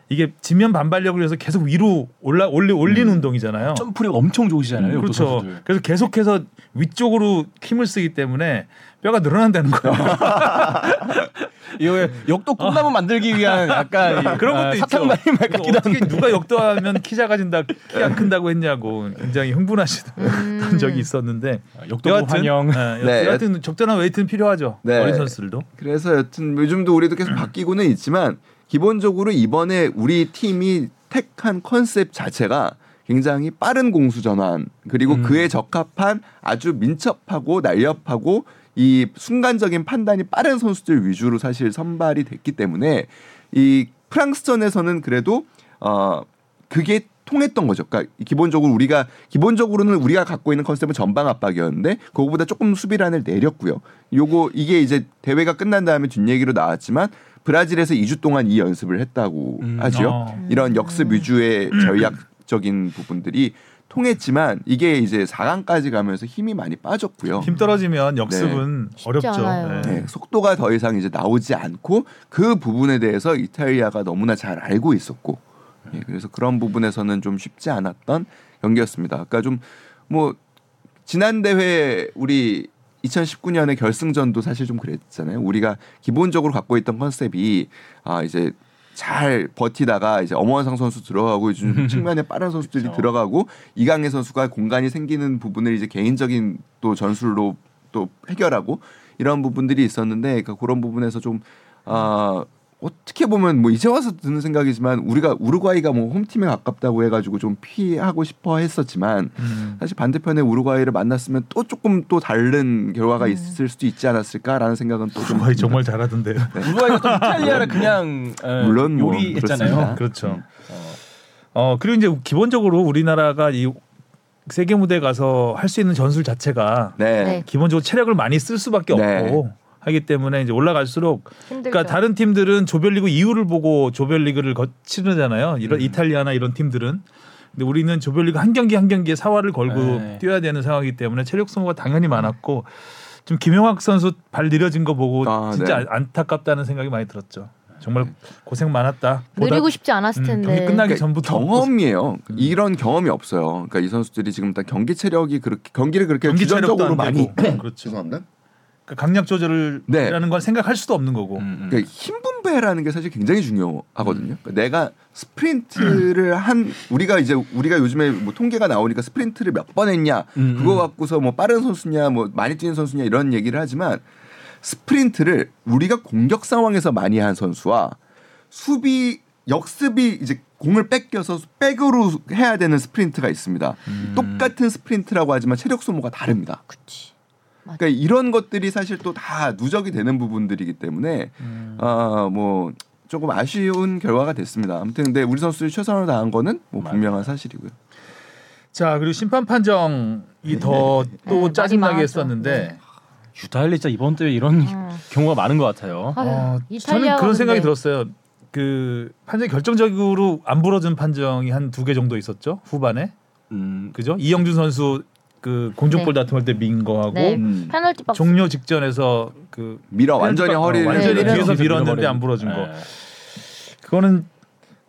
이게 지면 반발력을 위해서 계속 위로 올라 올리 올리는 운동이잖아요. 점프력 엄청 좋으시잖아요. 역도 그렇죠. 선수들. 그래서 계속해서 위쪽으로 힘을 쓰기 때문에 뼈가 늘어난다는 거예요. 이거 역도 꿈나무 만들기 위한 약간 이, 그런 아, 것도 사탕 있죠. 말인 말 그래서 같기도 어떻게 한데. 누가 역도하면 키 작아진다, 키 안 큰다고 했냐고 굉장히 흥분하시던 음. 적이 있었는데 역도 여하튼, 환영. 예, 네. 여하튼 적절한 웨이트는 필요하죠. 네. 어린 선수들도. 그래서 여튼 요즘도 우리도 계속 바뀌고는 있지만 기본적으로 이번에 우리 팀이 택한 컨셉 자체가 굉장히 빠른 공수 전환 그리고 음. 그에 적합한 아주 민첩하고 날렵하고 이 순간적인 판단이 빠른 선수들 위주로 사실 선발이 됐기 때문에 이 프랑스전에서는 그래도 어 그게 통했던 거죠. 그러니까 기본적으로 우리가 기본적으로는 우리가 갖고 있는 컨셉은 전방 압박이었는데 그거보다 조금 수비란을 내렸고요. 요거 이게 이제 대회가 끝난 다음에 뒷얘기로 나왔지만 브라질에서 2주 동안 이 연습을 했다고 음. 하지요. 어. 이런 역습 위주의 전략적인 부분들이 통했지만 이게 이제 4강까지 가면서 힘이 많이 빠졌고요. 힘 떨어지면 역습은 어렵죠. 않아요. 네. 네, 속도가 더 이상 이제 나오지 않고 그 부분에 대해서 이탈리아가 너무나 잘 알고 있었고 예, 그래서 그런 부분에서는 좀 쉽지 않았던 경기였습니다. 아까 좀 뭐 지난 대회 우리 2019년의 결승전도 사실 좀 그랬잖아요. 우리가 기본적으로 갖고 있던 컨셉이 아 이제 잘 버티다가 이제 엄원상 선수 들어가고 요즘 측면에 빠른 선수들이 그렇죠. 들어가고 이강인 선수가 공간이 생기는 부분을 이제 개인적인 또 전술로 또 해결하고 이런 부분들이 있었는데 그러니까 그런 부분에서 좀 아, 어 떻게 보면 뭐 이제 와서 드는 생각이지만 우리가 우루과이가 뭐 홈팀에 가깝다고 해가지고 좀 피하고 싶어 했었지만 음. 사실 반대편에 우루과이를 만났으면 또 조금 또 다른 결과가 있을 수도 있지 않았을까라는 생각은 또좀 거의 정말 잘하던데요. 우루과이가 또 이탈리아를 그냥 에, 물론 뭐 요리했잖아요. 그렇죠. 어 그리고 이제 기본적으로 우리나라가 이 세계 무대 가서 할 수 있는 전술 자체가 네. 네. 기본적으로 체력을 많이 쓸 수밖에 네. 없고 하기 때문에 이제 올라갈수록 힘들죠. 그러니까 다른 팀들은 조별리그 이후를 보고 조별리그를 거치르잖아요. 이런 이탈리아나 이런 팀들은. 근데 우리는 조별리그 한 경기 한 경기에 사활을 걸고 네. 뛰어야 되는 상황이기 때문에 체력 소모가 당연히 많았고 좀 김용학 선수 발 느려진 거 보고 아, 진짜 네. 안타깝다는 생각이 많이 들었죠. 정말 고생 많았다. 느리고 싶지 않았을 음, 텐데. 경기 끝나기 그러니까 전부터 경험이에요. 이런 경험이 없어요. 그러니까 이 선수들이 지금 다 경기 체력이 그렇게 경기를 그렇게 경기 안 많이. 그렇죠. 죄송합니다. 그러니까 강약 조절이라는 네. 건 생각할 수도 없는 거고. 음, 음. 그러니까 힘 분배라는 게 사실 굉장히 중요하거든요. 그러니까 내가 스프린트를 한 우리가 이제 우리가 요즘에 뭐 통계가 나오니까 스프린트를 몇 번 했냐 음, 그거 음. 갖고서 뭐 빠른 선수냐 뭐 많이 뛰는 선수냐 이런 얘기를 하지만 스프린트를 우리가 공격 상황에서 많이 한 선수와 수비 역습이 이제 공을 뺏겨서 백으로 해야 되는 스프린트가 있습니다. 음. 똑같은 스프린트라고 하지만 체력 소모가 다릅니다. 그치. 그러니까 이런 것들이 사실 또 다 누적이 되는 부분들이기 때문에 음. 아뭐 조금 아쉬운 결과가 됐습니다. 아무튼 근데 우리 선수들이 최선을 다한 거는 뭐 분명한 사실이고요. 자 그리고 심판 판정이 더또 네, 짜증나게 했었는데 유달리 진짜 이번 대회 이런 음. 경우가 많은 것 같아요. 아유, 어, 이탈리아가 저는 그런 생각이 근데 들었어요. 그 판정 결정적으로 안 불어준 판정이 한 두 개 정도 있었죠 후반에 음, 그죠 이영준 선수 그 공중볼 네. 다툼할 때 민 거하고 네. 음. 페널티 박스. 종료 직전에서 그 밀어 완전히 어, 허리를 완전히 네, 뒤에서 밀었는데 안 불어준 거 그거는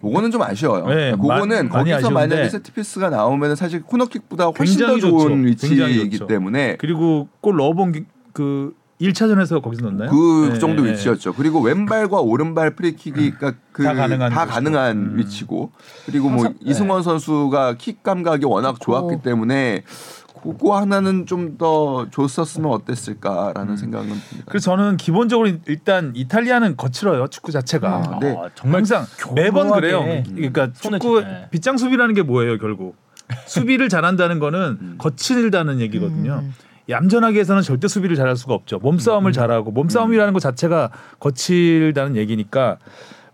그거는 좀 아쉬워요. 네, 그거는 마- 거기서 만약에 세트피스가 나오면 사실 코너킥보다 훨씬 더 좋은 좋죠. 위치이기. 때문에 그리고 골 넣어본 게- 그 1차전에서 거기서 넣었나요? 그 네, 정도 네. 위치였죠. 그리고 왼발과 오른발 프리킥이 그러니까 그 다 가능한 다. 가능한 음. 위치고 그리고 뭐 항상- 이승원 선수가 킥 감각이 워낙. 좋았기 때문에 그거 하나는 좀 더 줬었으면 어땠을까라는 음. 생각은 듭니다. 그래서 저는 기본적으로 일단 이탈리아는 거칠어요 축구 자체가 아, 네. 아, 정말 항상 매번 그래요. 그러니까 축구 쥐네. 빗장 수비라는 게 뭐예요 결국 수비를 잘한다는 거는 음. 거칠다는 얘기거든요. 음. 얌전하게 해서는 절대 수비를 잘할 수가 없죠. 몸싸움을 잘하고 몸싸움이라는 것 자체가 거칠다는 얘기니까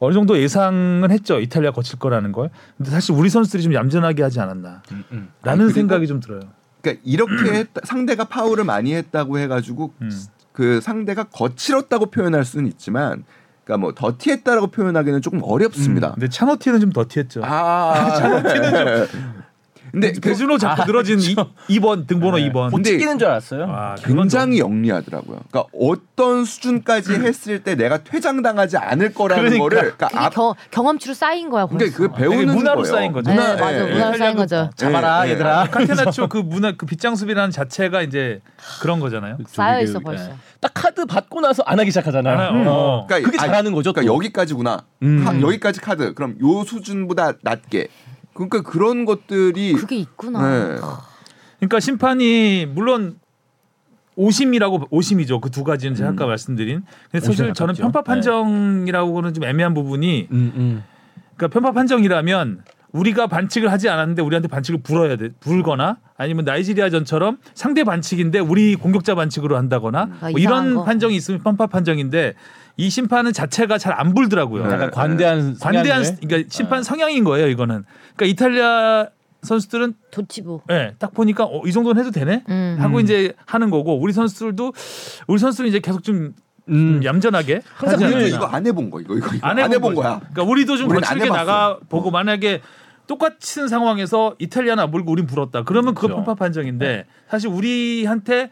어느 정도 예상은 했죠. 이탈리아 거칠 거라는 걸. 근데 사실 우리 선수들이 좀 얌전하게 하지 않았나. 음, 음. 라는 아니, 그리고- 생각이 좀 들어요. 그러니까 이렇게 했다- 상대가 파울을 많이 했다고 해가지고 음. 그 상대가 거칠었다고 표현할 수는 있지만, 그러니까 뭐 더티했다라고 표현하기는 조금 어렵습니다. 근데 차노티는 좀 더티했죠. 아, 차노티는 좀. 근데 그 배준호 자꾸 아, 늘어진 이 2번 등번호 네. 2번. 근데- 못 찍기는 줄 알았어요. 아, 굉장히 영리하더라고요. 그러니까 어떤 수준까지 했을 때 내가 퇴장당하지 않을 거라는 그러니까. 거를 그러니까 그게 앞, 경, 경험치로 쌓인 거야. 그러니까. 그 배우는 문화로 거예요. 쌓인 거죠. 네, 문화, 맞아. 예, 문화로 예. 쌓인 거죠. 잡아라 예, 예. 얘들아. 카테나초 그 문화 그 빗장 수비라는 자체가 이제 그런 거잖아요. 쌓여 저기 있어 그- 벌써. 예. 딱 카드 받고 나서 안 하기 시작하잖아요. 알아요. 음. 어. 그러니까 그게 잘하는 거죠. 그러니까 또. 여기까지구나. 음. 하- 여기까지 카드. 그럼 요 수준보다 낮게. 그러니까 그런 것들이 그게 있구나. 네. 그러니까 심판이 물론 오심이라고 오심이죠. 그 두 가지는 제가 음. 아까 말씀드린. 근데 사실 저는. 편파 판정이라고는 좀 애매한 부분이 음, 음. 그러니까 편파 판정이라면 우리가 반칙을 하지 않았는데 우리한테 반칙을 불어야 돼. 불거나 아니면 나이지리아전처럼 상대 반칙인데 우리 공격자 반칙으로 한다거나 아, 뭐 이런 거. 판정이 있으면 편파 판정인데 이 심판은 자체가 잘 안 불더라고요. 네. 약간 관대한 관대한 성향을. 그러니까 심판 성향인 거예요, 이거는. 그러니까 이탈리아 선수들은 도치부. 예, 딱 보니까 어, 이 정도는 해도 되네. 음. 하고 이제 하는 거고 우리 선수들도 우리 선수들은 이제 계속 좀 음. 얌전하게 항상 우리는 않나. 이거 안 해본 거 이거 이거, 이거 안 안 해본. 거야. 그러니까 우리도 좀 거칠게. 나가 보고 어. 만약에 똑같은 상황에서 이탈리아는 안 불고 우린 불었다. 그러면 그거 그렇죠. 편파 판정인데 사실 우리한테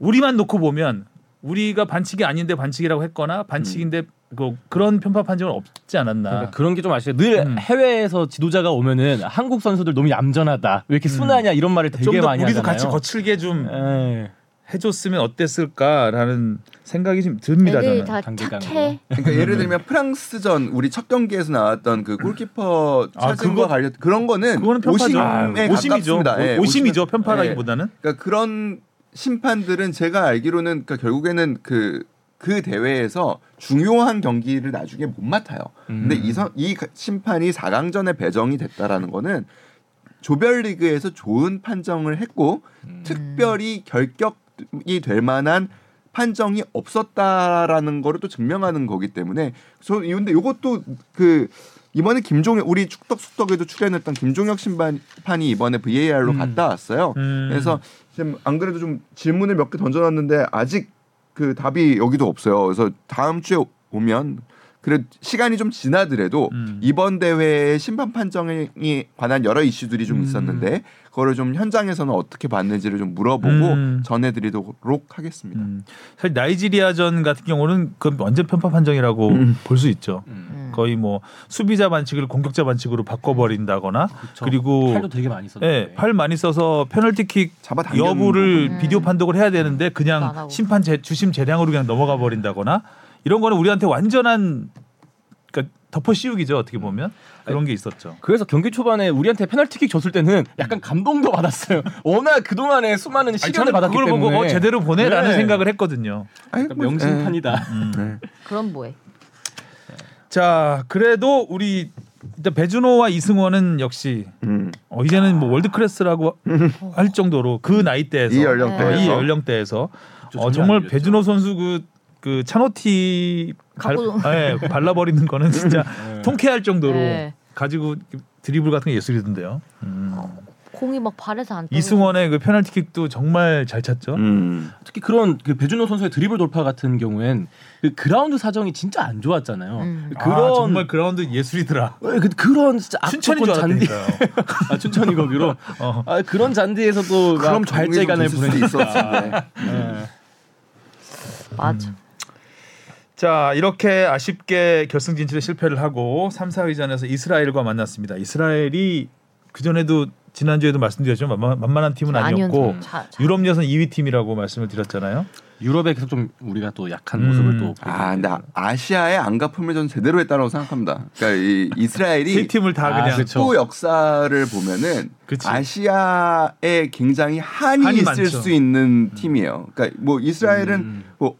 우리만 놓고 보면 우리가 반칙이 아닌데 반칙이라고 했거나 반칙인데 그 그런 편파 판정은 없지 않았나. 그러니까 그런 게 좀 아시죠? 늘 음. 해외에서 지도자가 오면은 한국 선수들 너무 얌전하다. 왜 이렇게 순하냐 이런 말을 되게 좀 더 많이 우리도 하잖아요. 같이 거칠게 좀 예. 해줬으면 어땠을까라는 생각이 좀 듭니다. 애들 저는. 다 단계간으로. 착해. 그러니까 예를 들면 프랑스전 우리 첫 경기에서 나왔던 그 골키퍼 아, 찾은 그거- 거 관련 그런 거는 그거는 편파죠. 오심에 아, 오심이죠. 가깝습니다. 예, 오심이죠. 편파라기보다는. 그러니까 그런 심판들은 제가 알기로는 그러니까 결국에는 그, 그 대회에서 중요한 경기를 나중에 못 맡아요. 근데 음. 이, 선, 이 가- 심판이 4강전에 배정이 됐다라는 거는 조별리그에서 좋은 판정을 했고 음. 특별히 결격이 될 만한 판정이 없었다라는 거를 또 증명하는 거기 때문에 저 근데 이것도 그 이번에 김종혁 우리 축덕 숙덕에도 출연했던 김종혁 심판이 이번에 VAR로 음. 갔다 왔어요. 음. 그래서 지금 안 그래도 좀 질문을 몇 개 던져놨는데 아직 그 답이 여기도 없어요. 그래서 다음 주에 오면 그래 시간이 좀 지나더라도 음. 이번 대회의 심판 판정에 관한 여러 이슈들이 좀 음. 있었는데 그거를 좀 현장에서는 어떻게 봤는지를 좀 물어보고 음. 전해드리도록 하겠습니다. 음. 사실 나이지리아전 같은 경우는 그 완전 편파 판정이라고 음. 볼수 있죠. 음. 거의 뭐 수비자 반칙을 공격자 반칙으로 바꿔버린다거나 그쵸. 그리고 팔도 되게 많이 썼는데. 예, 팔 많이 써서 페널티킥 여부를 음. 비디오 판독을 해야 되는데 안 그냥 하고. 심판 제, 주심 재량으로 그냥 넘어가 버린다거나 이런 거는 우리한테 완전한 그러니까 덮어 씌우기죠 어떻게 보면 그런 게 있었죠. 그래서 경기 초반에 우리한테 페널티킥 줬을 때는 약간 감동도 받았어요. 워낙 그 동안에 수많은 시련을 받았기 그걸 때문에 보고 어, 제대로 보내라는 네. 생각을 했거든요. 아니, 뭐, 명심판이다. 음. 예, 예. 그럼 뭐해? 자 그래도 우리 일단 배준호와 이승원은 역시 음. 어, 이제는 뭐 월드 클래스라고 할 정도로 그 나이대에서 이 연령대에서. 이 연령대에서 저 어, 정말. 배준호 선수 그, 그 자노티 발, 예, 발라버리는 거는 진짜 네. 통쾌할 정도로 네. 가지고 드리블 같은 게 예술이던데요. 음. 공이 막 발에서 안 떨어져. 이승원의 그 페널티킥도 정말 잘 찼죠. 음. 특히 그런 그 배준호 선수의 드리블 돌파 같은 경우엔 그 그라운드 사정이 진짜 안 좋았잖아요. 음. 그런 아, 정말 그라운드 예술이더라. 어, 그, 그런 진짜 압도권 잔디. 아 춘천이 거기로 어. 아, 그런 잔디에서도 그럼 막 발재간을 정리도 됐을 수도 보내니까 있었는데. 예. 맞아. 자 이렇게 아쉽게 결승 진출에 실패를 하고 3, 4위전에서 이스라엘과 만났습니다. 이스라엘이 그 전에도 지난주에도 말씀드렸지만 만만- 만만한 팀은 아니었고 아니었- 자- 자- 유럽 예선 2위 팀이라고 말씀을 드렸잖아요. 유럽에 계속 좀 우리가 또 약한 음. 모습을 또 아, 근데 아- 아시아의 안가품을 전 제대로 했다고 생각합니다. 그러니까 이세 이스라엘이 팀을 다 아, 그냥 그쵸. 축구 역사를 보면은 그치. 아시아에 굉장히 한이, 한이 있을 많죠. 수 있는 팀이에요. 그러니까 뭐 이스라엘은 음. 뭐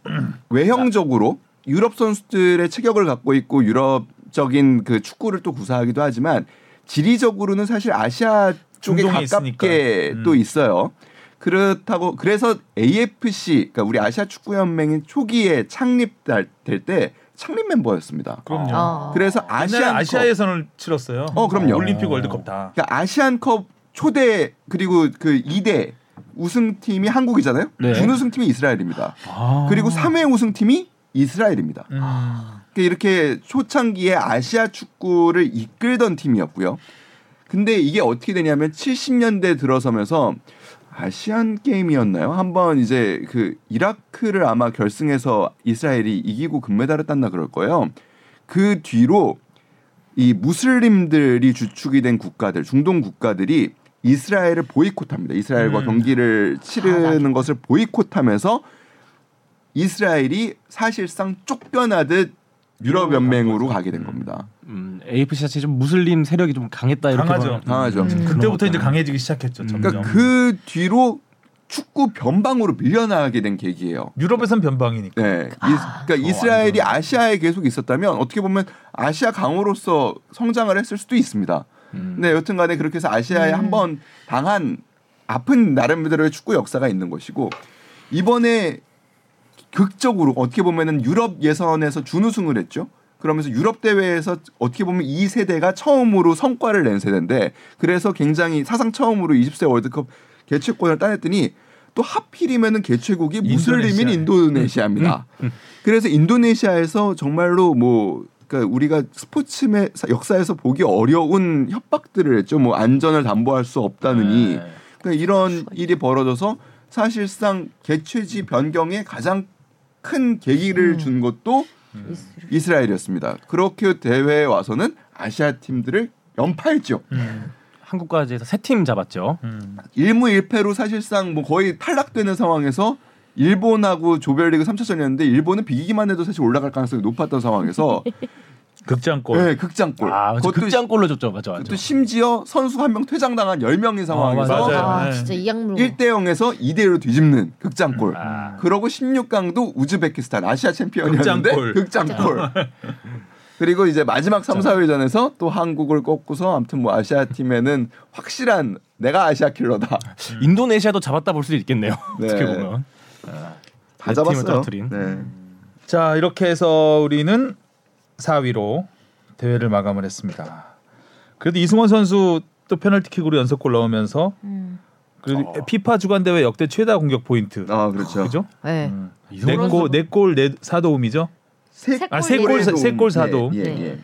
외형적으로 유럽 선수들의 체격을 갖고 있고 유럽적인 그 축구를 또 구사하기도 하지만 지리적으로는 사실 아시아 쪽에 가깝게 있으니까. 음. 또 있어요. 그렇다고 그래서 AFC 그러니까 우리 아시아 축구 연맹이 초기에 창립될 때 창립 멤버였습니다. 그럼요. 어. 그래서 아시아 아시안 아시아 예선을 치렀어요. 어, 그럼요. 올림픽 월드컵 다. 그러니까 아시안컵 초대 그리고 그 2대 우승팀이 한국이잖아요. 네. 준우승팀이 이스라엘입니다. 아. 그리고 3회 우승팀이 이스라엘입니다. 음. 그러니까 이렇게 초창기에 아시아 축구를 이끌던 팀이었고요. 근데 이게 어떻게 되냐면 70년대 들어서면서 아시안 게임이었나요? 한번 이제 그 이라크를 아마 결승에서 이스라엘이 이기고 금메달을 땄나 그럴 거예요. 그 뒤로 이 무슬림들이 주축이 된 국가들, 중동 국가들이 이스라엘을 보이콧합니다. 이스라엘과 음. 경기를 치르는 것을 보이콧하면서 이스라엘이 사실상 쫓겨나듯 유럽 연맹으로 가게 된 겁니다. 음, AFC 자체 좀 무슬림 세력이 좀 강했다 이렇게 강하죠. 강하죠. 음. 그때부터 그런 이제 것 강해지기 시작했죠. 음. 그러니까 그 뒤로 축구 변방으로 밀려나게 된 계기예요. 유럽에선 변방이니까. 네, 이, 그러니까 이스라엘이 아시아에 계속 있었다면 어떻게 보면 아시아 강호로서 성장을 했을 수도 있습니다. 음. 근데 여튼간에 그렇게 해서 아시아에 음. 한번 당한 아픈 나름대로의 축구 역사가 있는 것이고 이번에 극적으로 어떻게 보면은 유럽 예선에서 준우승을 했죠. 그러면서 유럽 대회에서 어떻게 보면 이 세대가 처음으로 성과를 낸 세대인데 그래서 굉장히 사상 처음으로 20세 월드컵 개최권을 따냈더니 또 하필이면은 개최국이 무슬림인 인도네시아. 인도네시아입니다. 그래서 인도네시아에서 정말로 뭐 그러니까 우리가 스포츠의 역사에서 보기 어려운 협박들을 했죠. 뭐 안전을 담보할 수 없다느니 네. 그러니까 이런 일이 벌어져서 사실상 개최지 변경에 가장 큰 계기를 음. 준 것도 이스라엘. 이스라엘이었습니다. 그렇게 대회에 와서는 아시아 팀들을 연파했죠. 음. 한국까지 해서 세 팀 잡았죠. 음. 일무일패로 사실상 뭐 거의 탈락되는 상황에서 일본하고 조별리그 3차전이었는데 일본은 비기기만 해도 사실 올라갈 가능성이 높았던 상황에서 극장골. 네, 극장골. 아. 그것도, 극장골로 줬죠. 맞아, 맞아. 그것도 심지어 선수 한 명 퇴장당한 10명인 상황에서 맞아요. 아, 네. 진짜 이악물고. 1대 0에서 2대 1로 뒤집는 극장골. 아. 그러고 16강도 우즈베키스탄 아시아 챔피언이었는데 극장골. 극장골. 그리고 이제 마지막 3, 4회전에서 또 한국을 꺾고서 아무튼 뭐 아시아 팀에는 확실한 내가 아시아 킬러다. 인도네시아도 잡았다 볼 수도 있겠네요. 네. 어떻게 보면. 다네 잡았어요. 네. 자 이렇게 해서 우리는 4위로 대회를 마감을 했습니다. 그래도 이승원 선수 또 페널티킥으로 연속골 넣으면서 음. 그리고 어. 피파 주관 대회 역대 최다 공격 포인트. 아 그렇죠. 그죠? 네. 음. 이승원 네골 네골 네 사도움이죠. 세, 세 아, 세 골, 골의 세골 도움. 사도움. 예, 예, 네. 예.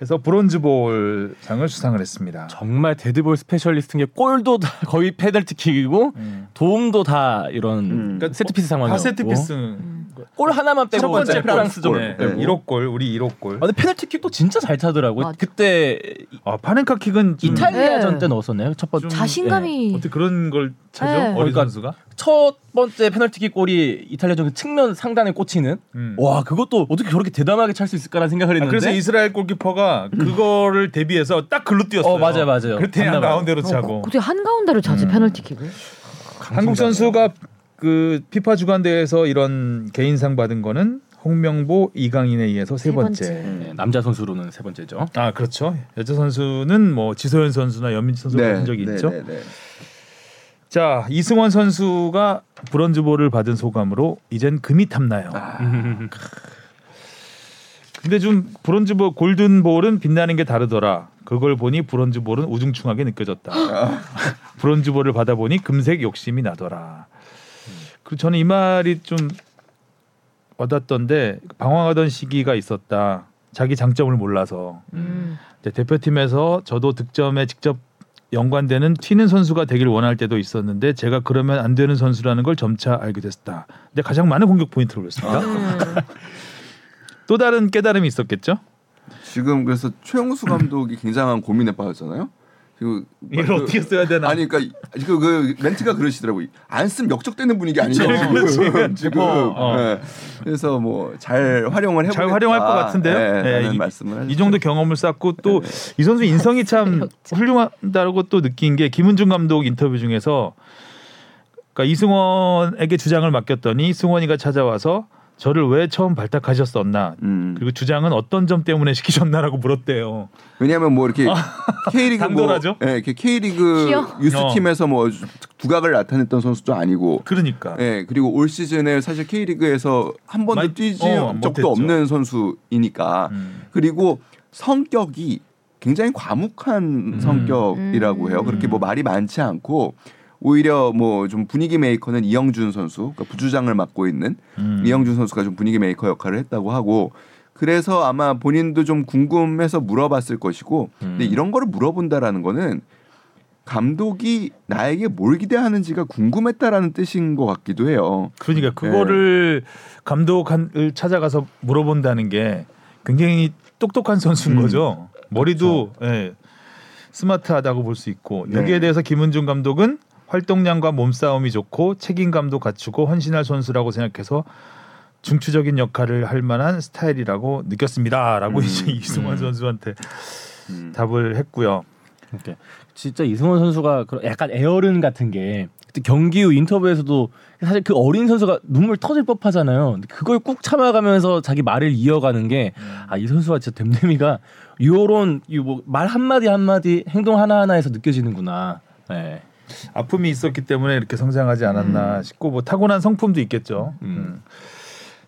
해서 브론즈볼 상을 수상을 했습니다. 정말 데드볼 스페셜리스트인 게 골도 다 거의 페널티킥이고 음. 도움도 다 이런 음. 그러니까 세트피스 상황이었고 다 세트피스. 음. 골 하나만 빼고 첫 번째 이제 프랑스전 골. 네. 네. 1호 골, 우리 1호 골. 아, 근데 페널티킥도 진짜 잘 차더라고요. 맞아. 그때 아, 파넨카 킥은 좀 이탈리아전 네. 때 넣었었나요? 첫 번째 좀- 자신감이 어떻게 그런 걸 차죠? 네. 어린 그러니까 선수가? 첫 번째 페널티킥 골이 이탈리아전 그 측면 상단에 꽂히는 음. 와 그것도 어떻게 저렇게 대담하게 찰 수 있을까라는 생각을 아, 했는데 그래서 이스라엘 골키퍼가 그거를 대비해서 딱 글로 뛰었어요. 어, 맞아요, 맞아요. 그때 한. 가운데로 차고. 어떻게 한 가운데로 차지 음. 페널티킥을? 한국 선수가 그 피파 주간 대회에서 이런 개인상 받은 거는 홍명보, 이강인에 의해서 세 세 번째. 번째. 네, 남자 선수로는 세 번째죠. 아 그렇죠. 여자 선수는 뭐 지소연 선수나 연민지 선수가 네, 받은 적이 네, 있죠. 네, 네. 자 이승원 선수가 브론즈볼을 받은 소감으로 이젠 금이 탐나요. 아, 근데 좀 브론즈볼 골든볼은 빛나는 게 다르더라. 그걸 보니 브론즈볼은 우중충하게 느껴졌다. 브론즈볼을 받아보니 금색 욕심이 나더라. 그 저는 이 말이 좀 와닿던데 방황하던 시기가 있었다. 자기 장점을 몰라서 음. 대표팀에서 저도 득점에 직접 연관되는 튀는 선수가 되길 원할 때도 있었는데 제가 그러면 안 되는 선수라는 걸 점차 알게 됐다. 근데 가장 많은 공격 포인트를 올렸습니다. 음. 또 다른 깨달음이 있었겠죠? 지금 그래서 최용수 감독이 굉장한 고민에 빠졌잖아요. 그리고 이걸 어떻게 써야 되나? 아니 그러니까 그, 그 멘트가 그러시더라고요. 안 쓰면 역적되는 분위기 아닌가 그렇지, 지금. 지금. 어. 네. 그래서 뭐 잘 활용을 해보겠다. 잘 활용할 것 같은데요. 네, 네, 이- 말씀을 이. 정도 경험을 쌓고 또 이 선수 인성이 참 훌륭하다고 또 느낀 게 김은중 감독 인터뷰 중에서 그러니까 이승원에게 주장을 맡겼더니 승원이가 찾아와서 저를 왜 처음 발탁하셨었나 음. 그리고 주장은 어떤 점 때문에 시키셨나라고 물었대요. 왜냐하면 뭐 이렇게 K리그 뭐 당돌하죠? 예, 이렇게 K리그 귀여워. 유스 팀에서 뭐 두각을 나타냈던 선수도 아니고 그러니까 예, 그리고 올 시즌에 사실 K리그에서 한 번도 많이- 뛰지 어, 적도 못했죠. 없는 선수이니까 음. 그리고 성격이 굉장히 과묵한 음. 성격이라고 해요. 그렇게 뭐 말이 많지 않고 오히려 뭐 좀 분위기 메이커는 이영준 선수, 그러니까 부주장을 맡고 있는 음. 이영준 선수가 좀 분위기 메이커 역할을 했다고 하고 그래서 아마 본인도 좀 궁금해서 물어봤을 것이고 근데 음. 이런 거를 물어본다라는 거는 감독이 나에게 뭘 기대하는지가 궁금했다라는 뜻인 것 같기도 해요. 그러니까 그거를 감독을 찾아가서 물어본다는 게 굉장히 똑똑한 선수인 음. 거죠. 머리도 예, 스마트하다고 볼 수 있고 네. 여기에 대해서 김은중 감독은 활동량과 몸싸움이 좋고 책임감도 갖추고 헌신할 선수라고 생각해서 중추적인 역할을 할 만한 스타일이라고 느꼈습니다라고 음. 이제 이승원 음. 선수한테 음. 답을 했고요. 그러니까 진짜 이승원 선수가 그런 약간 에어른 같은 게 경기 후 인터뷰에서도 사실 그 어린 선수가 눈물 터질 법하잖아요. 그걸 꾹 참아가면서 자기 말을 이어가는 게 아 이 선수가 진짜 됨됨이가 요런 뭐말 한마디 한마디 행동 하나하나에서 느껴지는구나. 네. 아픔이 있었기 때문에 이렇게 성장하지 않았나 싶고 뭐 타고난 성품도 있겠죠. 음. 음.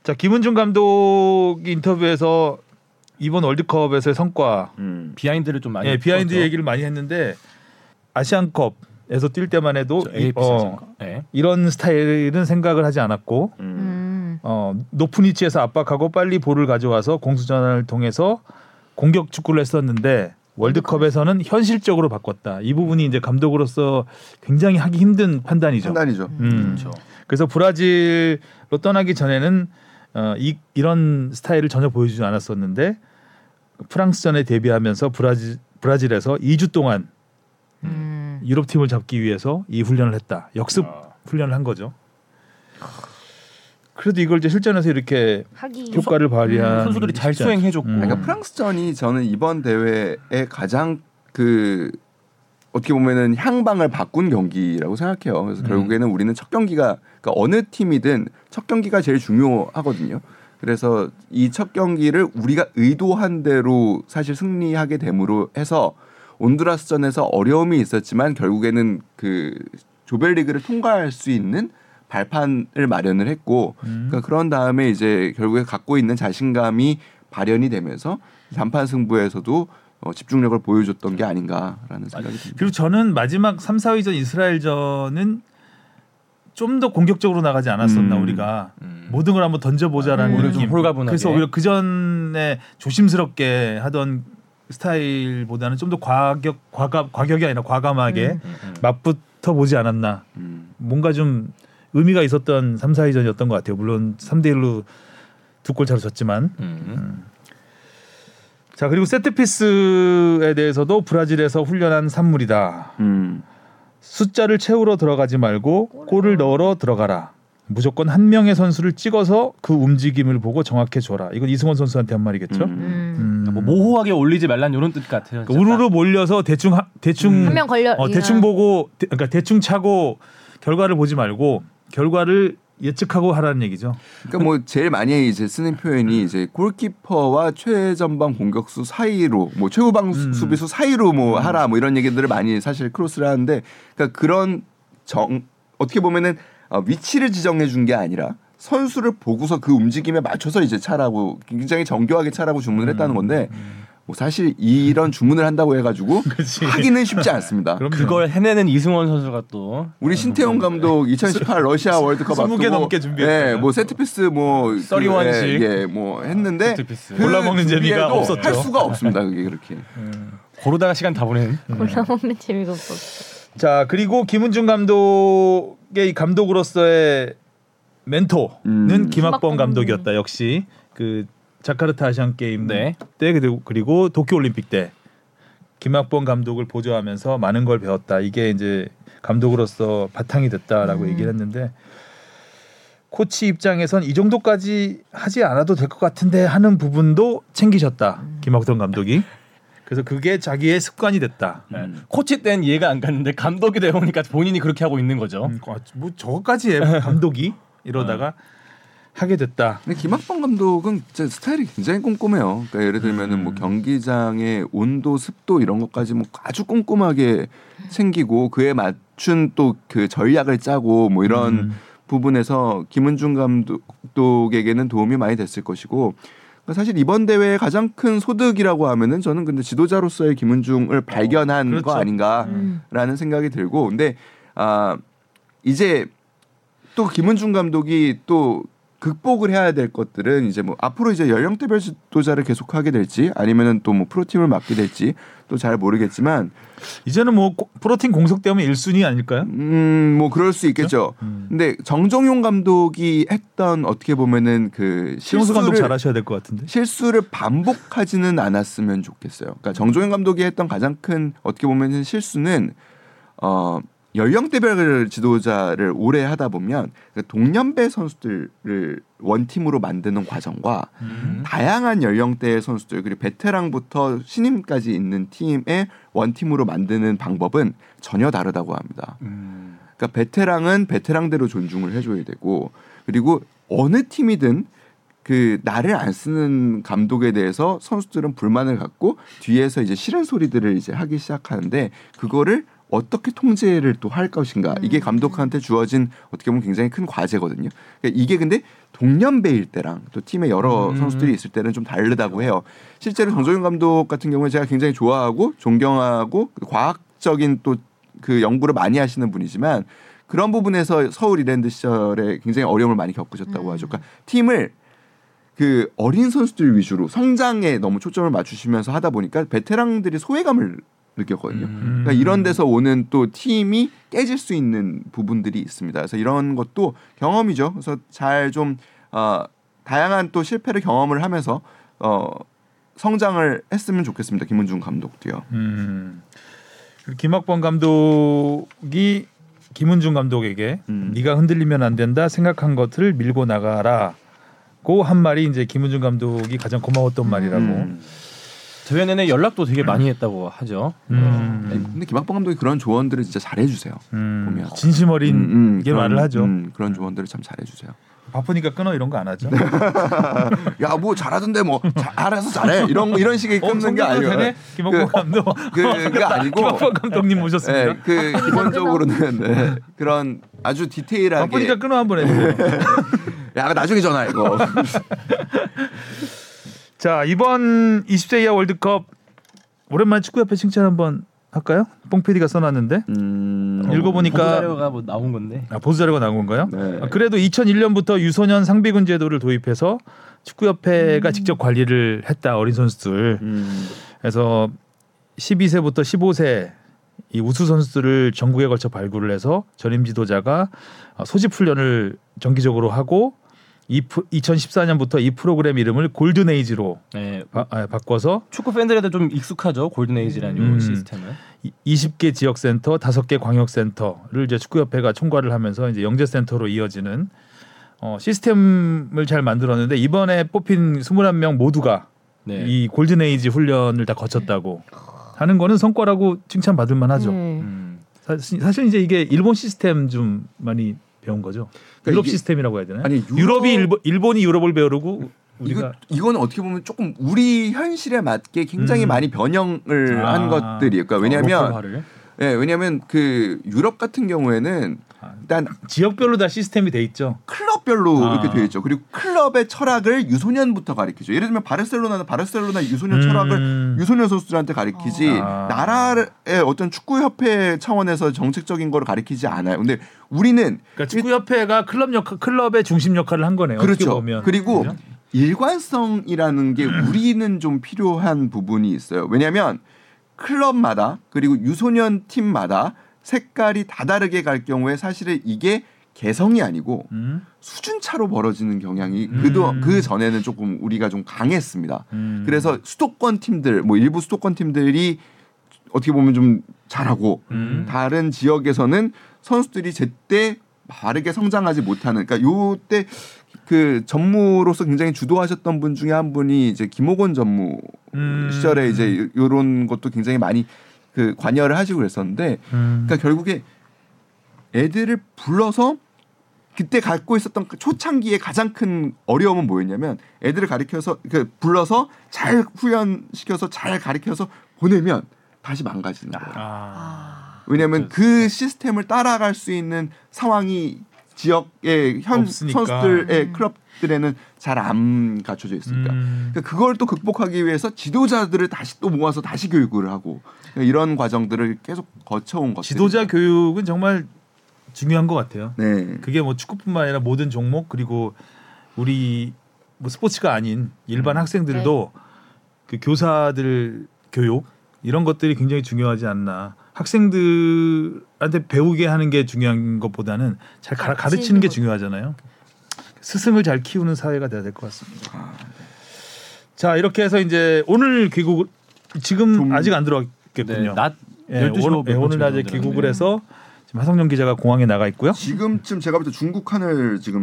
자 김은중 감독 인터뷰에서 이번 월드컵에서의 성과, 음. behind를 좀 많이 예, behind 풀었죠. 얘기를 많이 했는데 아시안컵 에서 뛸 때만 해도 저 이- 어, 아시안컵. 네. 이런 스타일은 생각을 하지 않았고 음. 음. 어, 높은 위치에서 압박하고 빨리 볼을 가져와서 공수전을 통해서 공격 축구를 했었는데 월드컵에서는 현실적으로 바꿨다. 이 부분이 이제 감독으로서 굉장히 하기 힘든 판단이죠. 판단이죠. 음. 그렇죠. 그래서 브라질로 떠나기 전에는 어, 이, 이런 스타일을 전혀 보여주지 않았었는데 프랑스전에 데뷔하면서 브라질 브라질에서 2주 동안 음. 유럽 팀을 잡기 위해서 이 훈련을 했다. 역습 아. 훈련을 한 거죠. 그래도 이걸 이제 실전에서 이렇게 하기 효과를 발휘한 선수들이 잘. 수행해줬고. 음. 그러니까 프랑스전이 저는 이번 대회의 가장 그 어떻게 보면은 향방을 바꾼 경기라고 생각해요. 그래서 음. 결국에는 우리는 첫 경기가 그러니까 어느 팀이든 첫 경기가 제일 중요하거든요. 그래서 이 첫 경기를 우리가 의도한 대로 사실 승리하게 됨으로 해서 온두라스전에서 어려움이 있었지만 결국에는 그 조별리그를 통과할 수 있는 발판을 마련을 했고 음. 그러니까 그런 다음에 이제 결국에 갖고 있는 자신감이 발현이 되면서 단판 승부에서도 어, 집중력을 보여줬던 게 아닌가라는 생각이 듭니다. 그리고 저는 마지막 3, 4위전 이스라엘전은 좀 더 공격적으로 나가지 않았었나 음. 우리가 음. 모든 걸 한번 던져보자라는 음. 좀 느낌. 홀가분하게. 그래서 오히려 그 전에 조심스럽게 하던 스타일보다는 좀 더 과격 과감 과격이 아니라 과감하게 음. 음, 음. 맞붙어 보지 않았나. 음. 뭔가 좀 의미가 있었던 3, 4위전이었던 것 같아요. 물론 3대 1로 두 골 차로 졌지만. 음. 자 그리고 세트피스에 대해서도 브라질에서 훈련한 산물이다. 음. 숫자를 채우러 들어가지 말고 골을 넣으러 들어가라. 무조건 한 명의 선수를 찍어서 그 움직임을 보고 정확해 줘라. 이건 이승원 선수한테 한 말이겠죠. 음. 음. 음. 뭐 모호하게 올리지 말란 이런 뜻 같아요. 그러니까 우르르 몰려서 대충 하, 대충 한명 걸려 어, 대충 보고 대, 그러니까 대충 차고 결과를 보지 말고 결과를 예측하고 하라는 얘기죠. 그러니까 뭐 제일 많이 이제 쓰는 표현이 이제 골키퍼와 최전방 공격수 사이로 뭐 최후방 수- 음. 수비수 사이로 뭐 하라 뭐 이런 얘기들을 많이 사실 크로스를 하는데 그러니까 그런 정 어떻게 보면은 어, 위치를 지정해 준 게 아니라 선수를 보고서 그 움직임에 맞춰서 이제 차라고 굉장히 정교하게 차라고 주문을 했다는 건데 뭐 사실 이런 주문을 한다고 해가지고 그치. 하기는 쉽지 않습니다. 그럼 그걸 해내는 이승원 선수가 또 우리 신태용 감독 2018 러시아 월드컵 20개 앞두고 넘게 준비했어요. 예, 뭐 세트피스 뭐 31씩. 예, 예, 뭐 했는데 세트피스. 그 골라먹는 재미가 없었죠. 할 수가 없습니다. 그게 그렇게. 고르다가 시간 다 보내는. 골라먹는 재미가 없었어. 자 그리고 김은중 감독의 이 감독으로서의 멘토는 음. 김학범. 감독이었다. 역시 그 자카르타 아시안 게임 네. 때 그리고, 그리고 도쿄 올림픽 때 김학범 감독을 보조하면서 많은 걸 배웠다. 이게 이제 감독으로서 바탕이 됐다라고 음. 얘기를 했는데 코치 입장에선 이 정도까지 하지 않아도 될 것 같은데 하는 부분도 챙기셨다. 김학범 감독이. 그래서 그게 자기의 습관이 됐다. 네. 코치 때는 이해가 안 갔는데 감독이 되어 보니까 본인이 그렇게 하고 있는 거죠. 음, 아, 뭐 저거까지 해 감독이 이러다가 하게 됐다. 근데 김학범 감독은 진짜 스타일이 굉장히 꼼꼼해요. 그러니까 예를 들면은 음. 뭐 경기장의 온도, 습도 이런 것까지 뭐 아주 꼼꼼하게 챙기고 그에 맞 맞춘 또 그 전략을 짜고 뭐 이런 음. 부분에서 김은중 감독에게는 도움이 많이 됐을 것이고 그러니까 사실 이번 대회의 가장 큰 소득이라고 하면은 저는 근데 지도자로서의 김은중을 발견한 그렇죠. 거 아닌가 음. 라는 생각이 들고 근데 아 이제 또 김은중 감독이 또 극복을 해야 될 것들은 이제 뭐 앞으로 이제 연령대별 지도자를 계속하게 될지 아니면은 또 뭐 프로팀을 맡게 될지 또 잘 모르겠지만 이제는 뭐 고- 프로팀 공석되면 1순위 아닐까요? 음 뭐 그럴 수 있겠죠. 음. 근데 정종용 감독이 했던 어떻게 보면은 그 신용수 감독 실수를 잘하셔야 될 것 같은데. 실수를 반복하지는 않았으면 좋겠어요. 그러니까 정종현 감독이 했던 가장 큰 어떻게 보면은 실수는 어 연령대별 지도자를 오래 하다 보면 그 동년배 선수들을 원팀으로 만드는 과정과 음. 다양한 연령대의 선수들 그리고 베테랑부터 신임까지 있는 팀의 원팀으로 만드는 방법은 전혀 다르다고 합니다. 음. 그러니까 베테랑은 베테랑대로 존중을 해줘야 되고 그리고 어느 팀이든 그 나를 안 쓰는 감독에 대해서 선수들은 불만을 갖고 뒤에서 이제 싫은 소리들을 이제 하기 시작하는데 그거를 어떻게 통제를 또 할 것인가 이게 감독한테 주어진 어떻게 보면 굉장히 큰 과제거든요. 그러니까 이게 근데 동년배일 때랑 또 팀에 여러 음. 선수들이 있을 때는 좀 다르다고 해요. 실제로 정조윤 감독 같은 경우에 제가 굉장히 좋아하고 존경하고 과학적인 또 그 연구를 많이 하시는 분이지만 그런 부분에서 서울 이랜드 시절에 굉장히 어려움을 많이 겪으셨다고 음. 하죠. 그러니까 팀을 그 어린 선수들 위주로 성장에 너무 초점을 맞추시면서 하다 보니까 베테랑들이 소외감을 느꼈거든요. 음. 그러니까 이런 데서 오는 또 팀이 깨질 수 있는 부분들이 있습니다. 그래서 이런 것도 경험이죠. 그래서 잘좀 어, 다양한 또 실패를 경험을 하면서 어, 성장을 했으면 좋겠습니다. 김은중 감독도요. 음. 김학범 감독이 김은중 감독에게 음. 네가 흔들리면 안 된다 생각한 것을 밀고 나가라고 한 말이 이제 김은중 감독이 가장 고마웠던 말이라고. 음. 대회 내내 연락도 되게 많이 했다고 하죠. 음. 네, 근데 김학범 감독이 그런 조언들을 진짜 잘 해주세요. 음. 보면. 진심 어린 음, 음, 게 그런, 말을 하죠. 음, 그런 조언들을 참 잘 해주세요. 바쁘니까 끊어 이런 거 안 하죠. 야 뭐 잘하던데 뭐 자- 알아서 잘해 이런 거- 이런 식의 끊는 게 아니고 되네. 김학범 그- 감독. 그게 아니고 김학범 감독님 모셨습니다. 네, 그 기본적으로는 네, 그런 아주 디테일하게 바쁘니까 끊어 한번 해주세요. 야 나중에 전화 이거 자 이번 20세 이하 월드컵 오랜만에 축구협회 칭찬 한번 할까요? 뽕 PD가 써놨는데 음, 읽어보니까 자료가 뭐 나온 건데. 아, 보수 자료가 나온 건가요? 네. 아, 그래도 2001년부터 유소년 상비군 제도를 도입해서 축구협회가 직접 관리를 했다 어린 선수들. 음, 그래서 12세부터 15세 이 우수 선수들을 전국에 걸쳐 발굴을 해서 전임 지도자가 어, 소집 훈련을 정기적으로 하고 이 2014년부터 이 프로그램 이름을 golden age로 네, 바, 아, 바꿔서 축구 팬들한테 좀 익숙하죠 golden age라는 음. 요 시스템은. 이- 20개 지역 센터, 5개 광역 센터를 이제 축구 협회가 총괄을 하면서 이제 영재 센터로 이어지는 어, 시스템을 잘 만들었는데 이번에 뽑힌 21명 모두가 네. 이 golden age 훈련을 다 거쳤다고 하는 거는 성과라고 칭찬받을 만하죠. 네. 음. 사실, 사실 이제 이게 일본 시스템 좀 많이 배운 거죠. 그러니까 유럽 이게- 시스템이라고 해야 되나요? 아니, 유럽- 유럽이 일본, 일본 이 유럽을 배우고 우리가 이거 이거 는 어떻게 보면 조금 우리 현실에 맞게 굉장히 음. 많이 변형을 아. 한 것들이에요. 그러니까 왜냐하면 예, 왜냐하면 그 유럽 같은 경우에는 아. 일단 지역별로 다 시스템이 돼 있죠. 클럽별로 아. 이렇게 되어 있죠. 그리고 클럽의 철학을 유소년부터 가르치죠. 예를 들면 바르셀로나는 바르셀로나 유소년 음. 철학을 유소년 선수들한테 가르치지 아. 나라의 어떤 축구 협회 차원에서 정책적인 거를 가르치지 않아요. 근데 우리는 그러니까 축구 협회가 클럽 역 클럽의 중심 역할을 한 거네요. 그렇죠. 보면. 그리고 그죠? 일관성이라는 게 우리는 좀 필요한 부분이 있어요. 왜냐하면 클럽마다 그리고 유소년 팀마다 색깔이 다 다르게 갈 경우에 사실은 이게 개성이 아니고 음. 수준 차로 벌어지는 경향이 음. 그도 그 전에는 조금 우리가 좀 강했습니다. 음. 그래서 수도권 팀들 뭐 일부 수도권 팀들이 어떻게 보면 좀 잘하고 음. 다른 지역에서는 선수들이 제때 바르게 성장하지 못하는 그러니까 요때 그 전무로서 굉장히 주도하셨던 분 중에 한 분이 이제 김호곤 전무 음. 시절에 이제 요런 것도 굉장히 많이 그 관여를 하시고 그랬었는데 음. 그러니까 결국에 애들을 불러서 그때 갖고 있었던 그 초창기의 가장 큰 어려움은 뭐였냐면 애들을 가르쳐서 그 불러서 잘 훈련시켜서 잘 가르쳐서 보내면 다시 망가지는 거예요. 아. 왜냐하면 그 시스템을 따라갈 수 있는 상황이 지역의 현 없으니까. 선수들의 클럽들에는 잘 안 갖춰져 있으니까. 음. 그러니까 그걸 또 극복하기 위해서 지도자들을 다시 또 모아서 다시 교육을 하고 그러니까 이런 과정들을 계속 거쳐온 것들. 지도자 교육은 정말 중요한 것 같아요. 네. 그게 뭐 축구뿐만 아니라 모든 종목 그리고 우리 뭐 스포츠가 아닌 일반 음. 학생들도 그 교사들 교육 이런 것들이 굉장히 중요하지 않나. 학생들한테 배우게 하는 게 중요한 것보다는 잘 가, 가르치는 게 것. 중요하잖아요. 스승을 잘 키우는 사회가 돼야 될 것 같습니다. 아, 자 이렇게 해서 이제 오늘 귀국 지금 좀- 아직 안 들어왔겠군요. 네, 낮 예, 12시 오늘, 예, 오늘 낮에. 귀국을 해서 지금 하성룡 기자가 공항에 나가 있고요. 지금쯤 제가 볼 때 중국 하늘 지금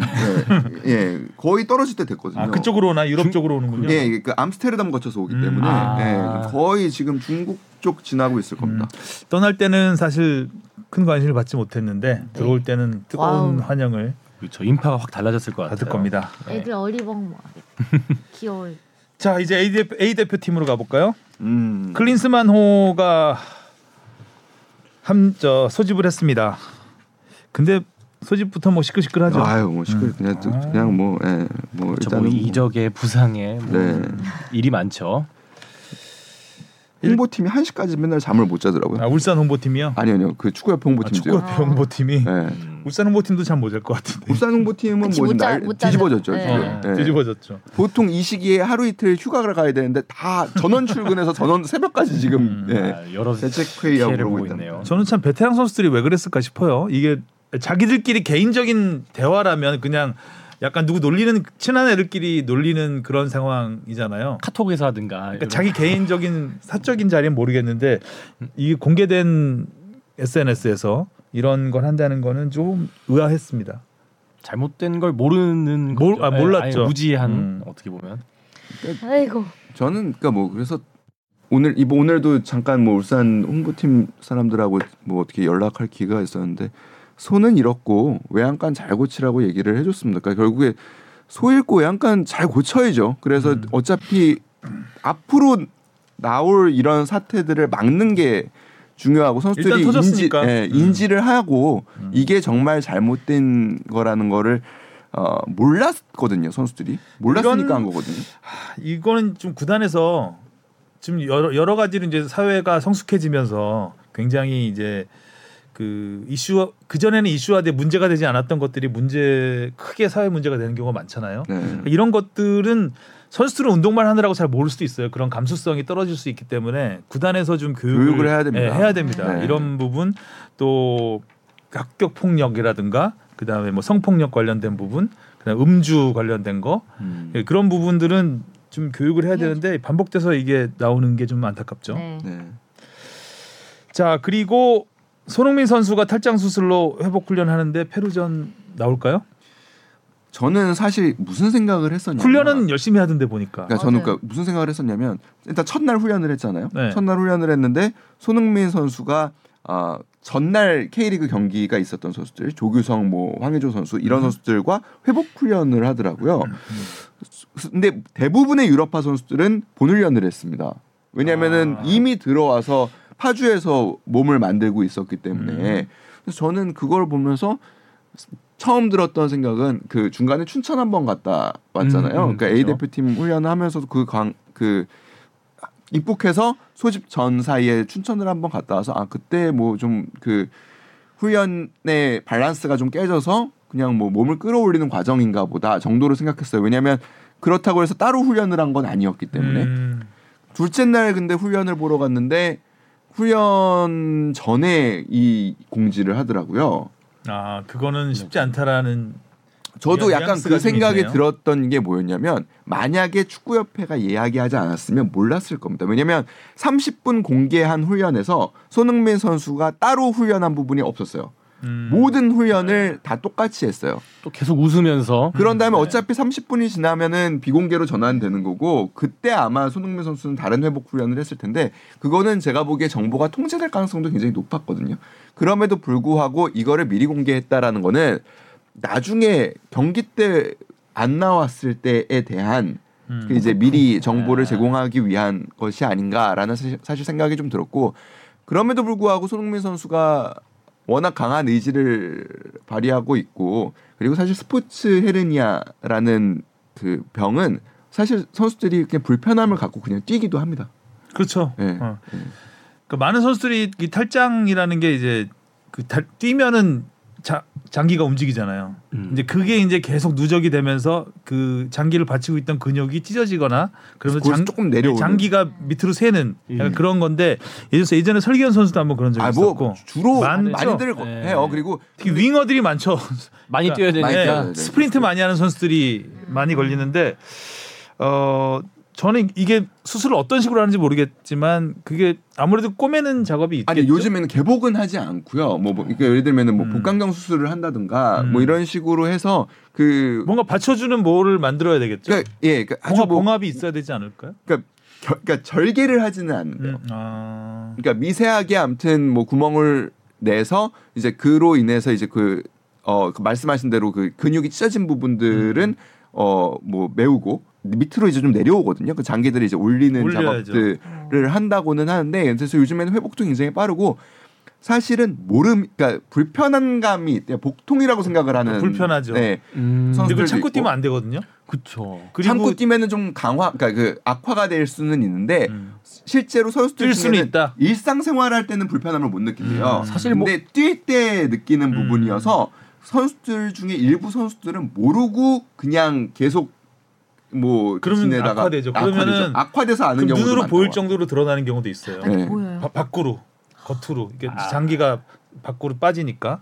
예, 예, 거의 떨어질 때 됐거든요. 아 그쪽으로 오나 유럽 쪽으로 오는군요. 예, 그 암스테르담 거쳐서 오기 음. 때문에 아. 예, 거의 지금 중국 쪽 지나고 있을 겁니다. 떠날 때는 사실 큰 관심을 받지 못했는데 들어올 때는 뜨거운 wow. 환영을 그렇죠. 인파가 확 달라졌을 것 같아요. 받을 겁니다. 애들 어리벙벙. 귀여워. 자 이제 A 대표, A 대표팀으로 가볼까요? 음. 클린스만호가 먼저 소집을 했습니다. 근데 소집부터 뭐 시끌시끌하죠. 아유, 뭐 시끌 그냥 또 그냥 뭐 예, 뭐 그렇죠. 뭐 일단은 뭐 이적에 부상에 뭐 네. 일이 많죠. 홍보팀이 1시까지 맨날 잠을 못 자더라고요. 아, 울산 홍보팀이요. 아니 아니요. 그 축구협회 아, 홍보팀도요. 축구협회 홍보팀이 예. 음. 울산 홍보팀도 참못잘 것 같은데. 울산 홍보팀은 뭐 못 자- 날 못. 뒤집어졌죠. 네. 어, 예. 뒤집어졌죠. 보통 이 시기에 하루 이틀 휴가를 가야 되는데 다 전원 출근해서 전원 새벽까지 지금 음. 예. 아, 여러 대책 회의하고 그러고. 있네요. 저는 참 베테랑 선수들이 왜 그랬을까 싶어요. 이게 자기들끼리 개인적인 대화라면 그냥 약간 누구 놀리는 친한 애들끼리 놀리는 그런 상황이잖아요. 카톡에서 하든가 그러니까 자기 개인적인 사적인 자리는 모르겠는데 이 공개된 SNS에서 이런 걸 한다는 거는 좀 의아했습니다. 잘못된 걸 모르는 몰- 거죠. 아, 몰랐죠. 아예 무지한 음. 어떻게 보면 아이고. 저는 그러니까 뭐 그래서 오늘 이번 오늘도 잠깐 뭐 울산 홍보팀 사람들하고 뭐 어떻게 연락할 기회가 있었는데 손은 잃었고 외양간 잘 고치라고 얘기를 해줬습니다. 그러니까 결국에 소 잃고 외양간 잘 고쳐야죠. 그래서 음. 어차피 앞으로 나올 이런 사태들을 막는 게 중요하고 선수들이 인지. 예, 음. 인지를 하고 음. 이게 정말 잘못된 거라는 거를 어, 몰랐거든요 선수들이 몰랐으니까 이런- 한 거거든요. 이거는 좀 구단에서 지금 여러, 여러 가지로 이제 사회가 성숙해지면서 굉장히 이제 그 이슈 그 전에는 이슈화돼 문제가 되지 않았던 것들이 문제 크게 사회 문제가 되는 경우가 많잖아요. 네. 그러니까 이런 것들은 선수들은 운동만 하느라고 잘 모를 수도 있어요. 그런 감수성이 떨어질 수 있기 때문에 구단에서 좀 교육을, 교육을 해야 됩니다. 예, 해야 됩니다. 네. 이런 부분 또 학교 폭력이라든가 그다음에 뭐 성폭력 관련된 부분, 그다음 음주 관련된 거 음. 예, 그런 부분들은 좀 교육을 해야 되는데 반복돼서 이게 나오는 게 좀 안타깝죠. 네. 네. 자 그리고 손흥민 선수가 탈장 수술로 회복 훈련하는데 페루전 나올까요? 저는 사실 무슨 생각을 했었냐면 훈련은 열심히 하던데 보니까. 그러니까 저는 맞아요. 그러니까 무슨 생각을 했었냐면 일단 첫날 훈련을 했잖아요. 네. 첫날 훈련을 했는데 손흥민 선수가 아 전날 K리그 경기가 있었던 선수들 조규성 뭐 황의조 선수 이런 음. 선수들과 회복 훈련을 하더라고요. 근데 대부분의 유럽파 선수들은 본 훈련을 했습니다. 왜냐면은 아. 이미 들어와서 파주에서 몸을 만들고 있었기 때문에 음. 그래서 저는 그걸 보면서 처음 들었던 생각은 그 중간에 춘천 한 번 갔다 왔잖아요. 음, 음, 그러니까 A 그렇죠. 대표팀 훈련을 하면서도 그강그 입국해서 소집 전 사이에 춘천을 한 번 갔다 와서 아 그때 뭐 좀 그 훈련의 밸런스가 좀 깨져서 그냥 뭐 몸을 끌어올리는 과정인가 보다 정도로 생각했어요. 왜냐하면 그렇다고 해서 따로 훈련을 한 건 아니었기 때문에 음, 둘째 날 근데 훈련을 보러 갔는데 훈련 전에 이 공지를 하더라고요. 아 그거는 쉽지 않다라는 저도 약간 그좀 생각이 있네요. 들었던 게 뭐였냐면 만약에 축구협회가 이야기하지 않았으면 몰랐을 겁니다. 왜냐면 30분 공개한 훈련에서 손흥민 선수가 따로 훈련한 부분이 없었어요. 음, 모든 훈련을 다 똑같이 했어요. 또 계속 웃으면서 그런 다음에 네. 어차피 30분이 지나면은 비공개로 전환되는 거고 그때 아마 손흥민 선수는 다른 회복 훈련을 했을 텐데 그거는 제가 보기에 정보가 통제될 가능성도 굉장히 높았거든요. 그럼에도 불구하고 이거를 미리 공개했다라는 거는 나중에 경기 때 안 나왔을 때에 대한 음. 그 이제 미리 정보를 네. 제공하기 위한 것이 아닌가라는 사실 생각이 좀 들었고 그럼에도 불구하고 손흥민 선수가 워낙 강한 의지를 발휘하고 있고 그리고 사실 스포츠 헤르니아라는 그 병은 사실 선수들이 그냥 불편함을 갖고 그냥 뛰기도 합니다. 그렇죠. 예. 어. 그 많은 선수들이 이 탈장이라는 게 이제 그 달, 뛰면은 자, 장기가 움직이잖아요. 음. 이제 그게 이제 계속 누적이 되면서 그 장기를 받치고 있던 근육이 찢어지거나 그러면서 장, 조금 내려오는. 장기가 밑으로 새는 음. 그런 건데 예전에 예전에 설기현 선수도 한번 그런 적이 아 있었고 뭐 주로 많죠. 많이들 네. 해요. 그리고 특히 윙어들이 많죠. 많이 뛰어야 많이 되니까. 뛰어야 돼. 스프린트 많이 하는 선수들이 많이 걸리는데 어 저는 이게 수술을 어떤 식으로 하는지 모르겠지만 그게 아무래도 꼬매는 작업이 있겠죠. 아니 요즘에는 개복은 하지 않고요. 뭐, 뭐 그러니까 예를 들면은 뭐 음. 복강경 수술을 한다든가 음. 뭐 이런 식으로 해서 그 뭔가 받쳐주는 뭐를 만들어야 되겠죠. 그러니까 예, 그러니까 아주 봉합, 뭐 봉합이 있어야 되지 않을까요? 그러니까, 결, 그러니까 절개를 하지는 않는데요. 음, 아, 그러니까 미세하게 아무튼 뭐 구멍을 내서 이제 그로 인해서 이제 그 어, 그 말씀하신 대로 그 근육이 찢어진 부분들은 음. 어, 뭐 메우고 밑으로 이제 좀 내려오거든요. 그 장기들을 이제 올리는 올려야죠. 작업들을 한다고는 하는데 그래서 요즘에는 회복도 굉장히 빠르고 사실은 모름 그러니까 불편한 감이 복통이라고 생각을 하는 불편하죠. 네. 음. 선수들도 참고 있고. 뛰면 안 되거든요. 그쵸. 그리고 참고 뛰면은 좀 강화 그러니까 그 악화가 될 수는 있는데 음. 실제로 선수들 뛸 수는 중에는 있다. 일상생활할 때는 불편함을 못 느낀대요. 음. 사실 뭐- 근데 뛸 때 느끼는 음. 부분이어서 선수들 중에 일부 선수들은 모르고 그냥 계속 뭐 그러면 지내다가 악화되죠. 악화되죠. 그러면은 악화돼서 아는 그럼 경우도 눈으로 많다고. 보일 정도로 드러나는 경우도 있어요. 네. 바- 밖으로 겉으로 이게 아. 장기가 밖으로 빠지니까.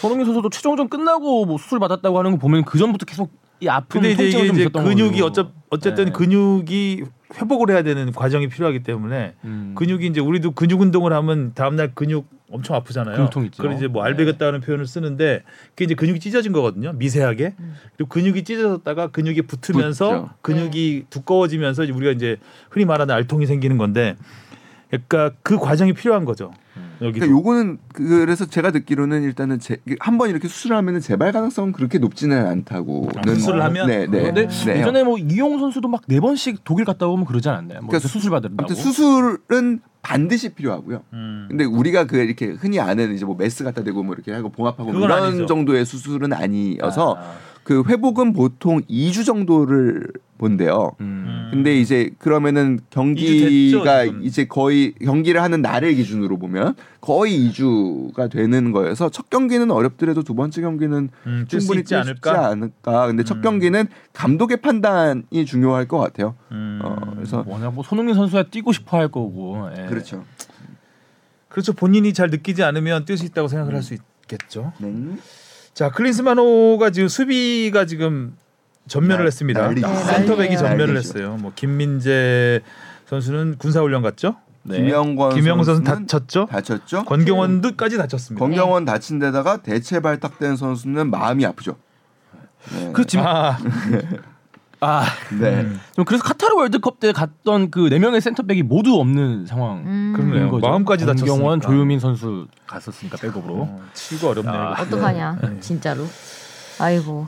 손흥민 선수도 최종전 끝나고 뭐 수술 받았다고 하는 거 보면 그 전부터 계속 이 아픔 근데 이제 통증이 이게 좀 이제 있었던 근육이. 어쩌 어쨌든 네. 근육이 회복을 해야 되는 과정이 필요하기 때문에 음. 근육이 이제 우리도 근육 운동을 하면 다음날 근육 엄청 아프잖아요. 근육통 있죠. 그걸 이제 뭐 네. 알배겼다는 표현을 쓰는데 그게 이제 근육이 찢어진 거거든요. 미세하게. 그리고 근육이 찢어졌다가 근육이 붙으면서 붙죠. 근육이 두꺼워지면서 이제 우리가 이제 흔히 말하는 알통이 생기는 건데 그러니까 그 과정이 필요한 거죠. 여기 그러니까 요거는 그래서 제가 듣기로는 일단은 한 번 이렇게 수술을 하면은 재발 가능성은 그렇게 높지는 않다고. 아, 수술을 하면? 네, 네. 근데 네. 예전에 뭐 이용 선수도 막 네 번씩 독일 갔다 오면 그러지 않았나요? 뭐 그러니까 수술 받는다고. 아무튼 수술은 반드시 필요하고요. 음. 근데 우리가 그 이렇게 흔히 아는 이제 뭐 메스 갖다 대고 뭐 이렇게 하고 봉합하고 그건 이런 아니죠. 정도의 수술은 아니어서 아. 그 회복은 보통 2주 정도를 본대요. 음. 근데 이제 그러면은 됐죠, 경기가 지금. 이제 거의 경기를 하는 날을 기준으로 보면 거의 2주가 되는 거여서 첫 경기는 어렵더라도 두 번째 경기는 음, 충분히 있지 뛸수 않을까? 않을까. 근데 첫 음. 경기는 감독의 판단이 중요할 것 같아요. 음. 어, 그래서 워낙 뭐 손흥민 선수야 뛰고 싶어 할 거고. 예. 그렇죠. 그렇죠. 본인이 잘 느끼지 않으면 뛸 수 있다고 생각을 할 수 있겠죠. 네. 자, 클린스만호가 지금 수비가 지금 전멸을 날- 했습니다. 난리죠. 네, 센터백이 난리예요. 전멸을 난리죠. 했어요. 뭐 김민재 선수는 군사훈련 갔죠. 네. 김영권 김영 선수 선수는 다쳤죠. 다쳤죠. 권경원도까지 다쳤습니다. 권경원 다친 데다가 대체 발탁된 선수는 마음이 아프죠. 네. 그렇지. 아, 아, 네. 음, 좀 그래서 카타르 월드컵 때 갔던 그 네 명의 센터백이 모두 없는 상황. 음. 그러네요. 거죠. 마음까지 다쳤으니까. 조유민 선수 갔었으니까 백업으로. 어, 치고 어렵네요. 아, 이거. 어떡하냐 네. 진짜로. 아이고.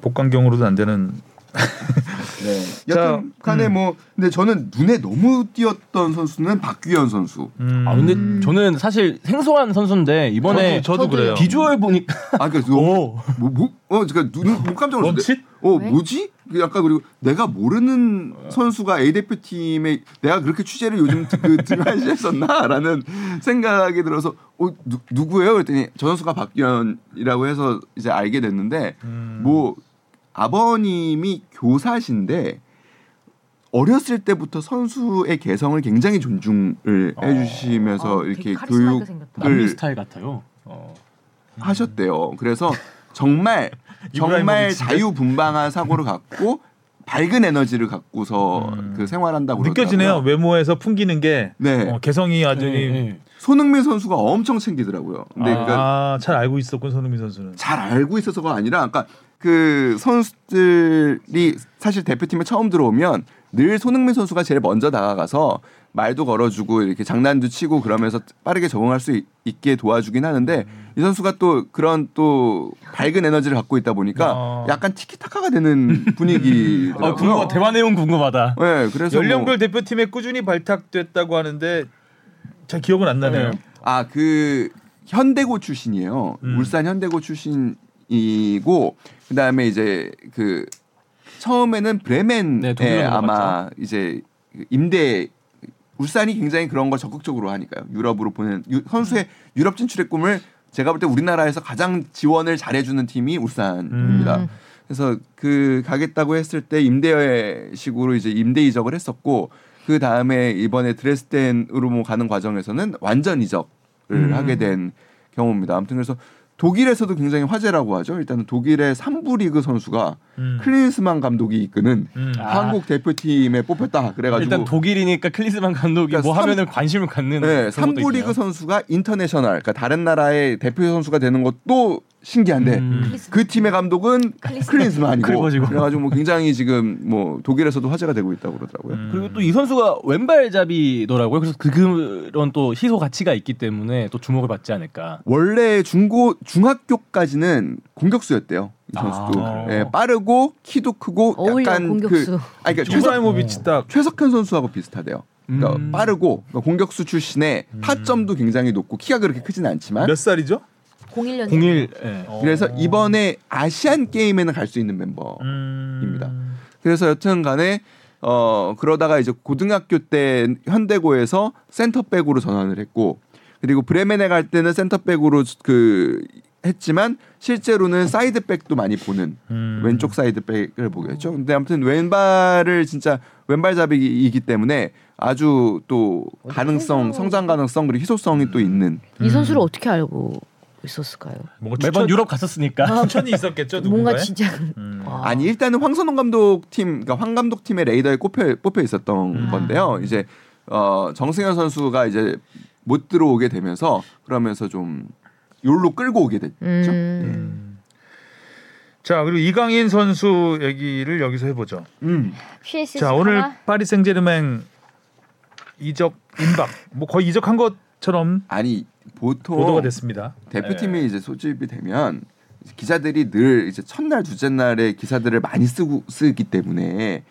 복강경으로도 안 되는. 네. 자, 여튼 간에 음. 뭐 근데 저는 눈에 너무 띄었던 선수는 박규현 선수. 음. 아 근데 저는 사실 생소한 선수인데 이번에 저도, 저도 그래요. 비주얼 보니까 아 그래서 너무 뭐, 뭐, 어, 제가 눈, 못 깜짝 놀랐는데. 원칫? 어, 왜? 뭐지? 그 약간 그리고 내가 모르는 선수가 A 대표팀에 내가 그렇게 취재를 요즘 그 등한시했었나라는 생각이 들어서 어, 누, 누구예요? 그랬더니 저 선수가 박규현이라고 해서 이제 알게 됐는데 음. 뭐 아버님이 교사신데 어렸을 때부터 선수의 개성을 굉장히 존중을 어. 해주시면서 아, 되게 이렇게 카리스마 있게 교육 생겼다. 남미 그- 스타일 같아요. 어. 하셨대요. 그래서 정말 정말 이브라이모비치인데? 자유분방한 사고를 갖고 밝은 에너지를 갖고서 음. 그 생활한다고 느껴지네요. 그러더라고요. 외모에서 풍기는 게 네. 어, 개성이 아주 네, 네. 손흥민 선수가 엄청 챙기더라고요. 근데 그러니까 아, 잘 알고 있었군 손흥민 선수는. 잘 알고 있어서가 아니라 그러니까 그 선수들이 사실 대표팀에 처음 들어오면 늘 손흥민 선수가 제일 먼저 다가가서 말도 걸어주고 이렇게 장난도 치고 그러면서 빠르게 적응할 수 있, 게 도와주긴 하는데 이 선수가 또 그런 또 밝은 에너지를 갖고 있다 보니까 어. 약간 티키타카가 되는 분위기더라고요. 아, 궁금하, 대화 내용 궁금하다. 네, 그래서 연령별 뭐 대표팀에 꾸준히 발탁됐다고 하는데 잘 기억은 안 나네요. 네. 아그 현대고 출신이에요. 음. 울산 현대고 출신이고 그다음에 이제 그 처음에는 브레멘에 네, 아마 이제 그 임대 울산이 굉장히 그런 걸 적극적으로 하니까요. 유럽으로 보낸 유- 선수의 유럽 진출의 꿈을 제가 볼 때 우리나라에서 가장 지원을 잘해주는 팀이 울산입니다. 음. 그래서 그 가겠다고 했을 때 임대식으로 이제 임대 이적을 했었고 그 다음에 이번에 드레스덴으로 뭐 가는 과정에서는 완전 이적을 음. 하게 된 경우입니다. 아무튼 그래서 독일에서도 굉장히 화제라고 하죠. 일단은 독일의 3부 리그 선수가 음. 클린스만 감독이 이끄는 음. 아. 한국 대표팀에 뽑혔다. 그래가지고 일단 독일이니까 클린스만 감독이 그러니까 뭐 삼- 하면은 관심을 갖는 네, 그런 것도 3부 리그. 선수가 international, 그러니까 다른 나라의 대표 선수가 되는 것도 신기한데 음. 클리스- 그 팀의 감독은. 클린스만이고. 그래가지고 뭐 굉장히 지금 뭐 독일에서도 화제가 되고 있다고 그러더라고요. 음. 그리고 또 이 선수가 왼발잡이더라고요. 그래서 그- 그런 또 희소 가치가 있기 때문에 또 주목을 받지 않을까. 원래 중고 중학교까지는 공격수였대요. 이 선수도 아. 예, 빠르고 키도 크고 어울려 약간 공격수. 그 아니 그러니까 최석, 이브라이모비치 딱 최석현 선수하고 비슷하대요. 그러니까 음. 빠르고 그러니까 공격수 출신에 타점도 굉장히 높고 키가 그렇게 크지는 않지만 몇 살이죠? 01년 01 예. 어. 그래서 이번에 아시안 게임에는 갈 수 있는 멤버. 음. 입니다. 그래서 여튼간에 어 그러다가 이제 고등학교 때 현대고에서 센터백으로 전환을 했고 그리고 브레멘에 갈 때는 센터백으로 그 했지만 실제로는 사이드백도 많이 보는 음. 왼쪽 사이드백을 보게 했죠. 근데 아무튼 왼발을 진짜 왼발잡이이기 때문에 아주 또 가능성, 성장 가능성 그리고 희소성이 또 있는 이 선수를 어떻게 알고 있었을까요? 뭔가 매번 추천, 유럽 갔었으니까. 추천이 있었겠죠 누군가에? 뭔가 진짜 음. 와. 아니 일단은 황선홍 감독 팀, 그러니까 황 감독 팀의 레이더에 꼽혀 뽑혀 있었던 음. 건데요. 이제 어 정승현 선수가 이제 못 들어오게 되면서 그러면서 좀 요로 끌고 오게 됐죠. 음. 음. 자 그리고 이강인 선수 얘기를 여기서 해보죠. 음. 자 오늘? 파리 생제르맹 이적 임박 뭐 거의 이적한 것처럼 아니 보통 보도가 됐습니다. 대표팀이 네. 이제 소집이 되면 기자들이 늘 이제 첫날 둘째 날에 기사들을 많이 쓰고 쓰기 때문에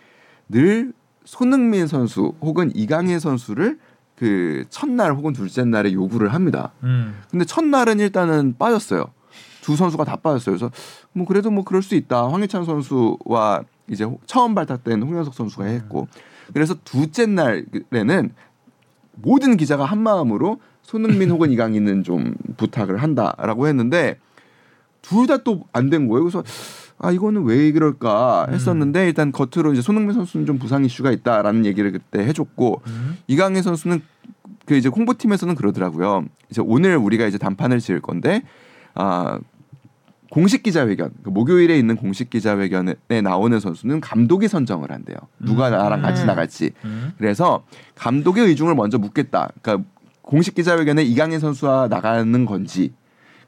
늘 손흥민 선수 혹은 이강인 선수를 그 첫날 혹은 둘째 날에 요구를 합니다. 음. 근데 첫날은 일단은 빠졌어요. 두 선수가 다 빠졌어요. 그래서 뭐 그래도 뭐 그럴 수 있다. 황희찬 선수와 이제 호- 처음 발탁된 홍현석 선수가 했고 그래서 둘째 날에는 모든 기자가 한 마음으로 손흥민 혹은 이강인은 좀 부탁을 한다라고 했는데 둘 다 또 안 된 거예요. 그래서 아 이거는 왜 그럴까 했었는데 일단 겉으로 이제 손흥민 선수는 좀 부상 이슈가 있다라는 얘기를 그때 해줬고 음. 이강인 선수는 그 이제 홍보팀에서는 그러더라고요. 이제 오늘 우리가 이제 단판을 지을 건데 아 공식 기자회견 그 목요일에 있는 공식 기자회견에 나오는 선수는 감독이 선정을 한대요. 누가 나랑 같이 음. 나갈지. 음. 그래서 감독의 의중을 먼저 묻겠다. 그러니까 공식 기자회견에 이강인 선수와 나가는 건지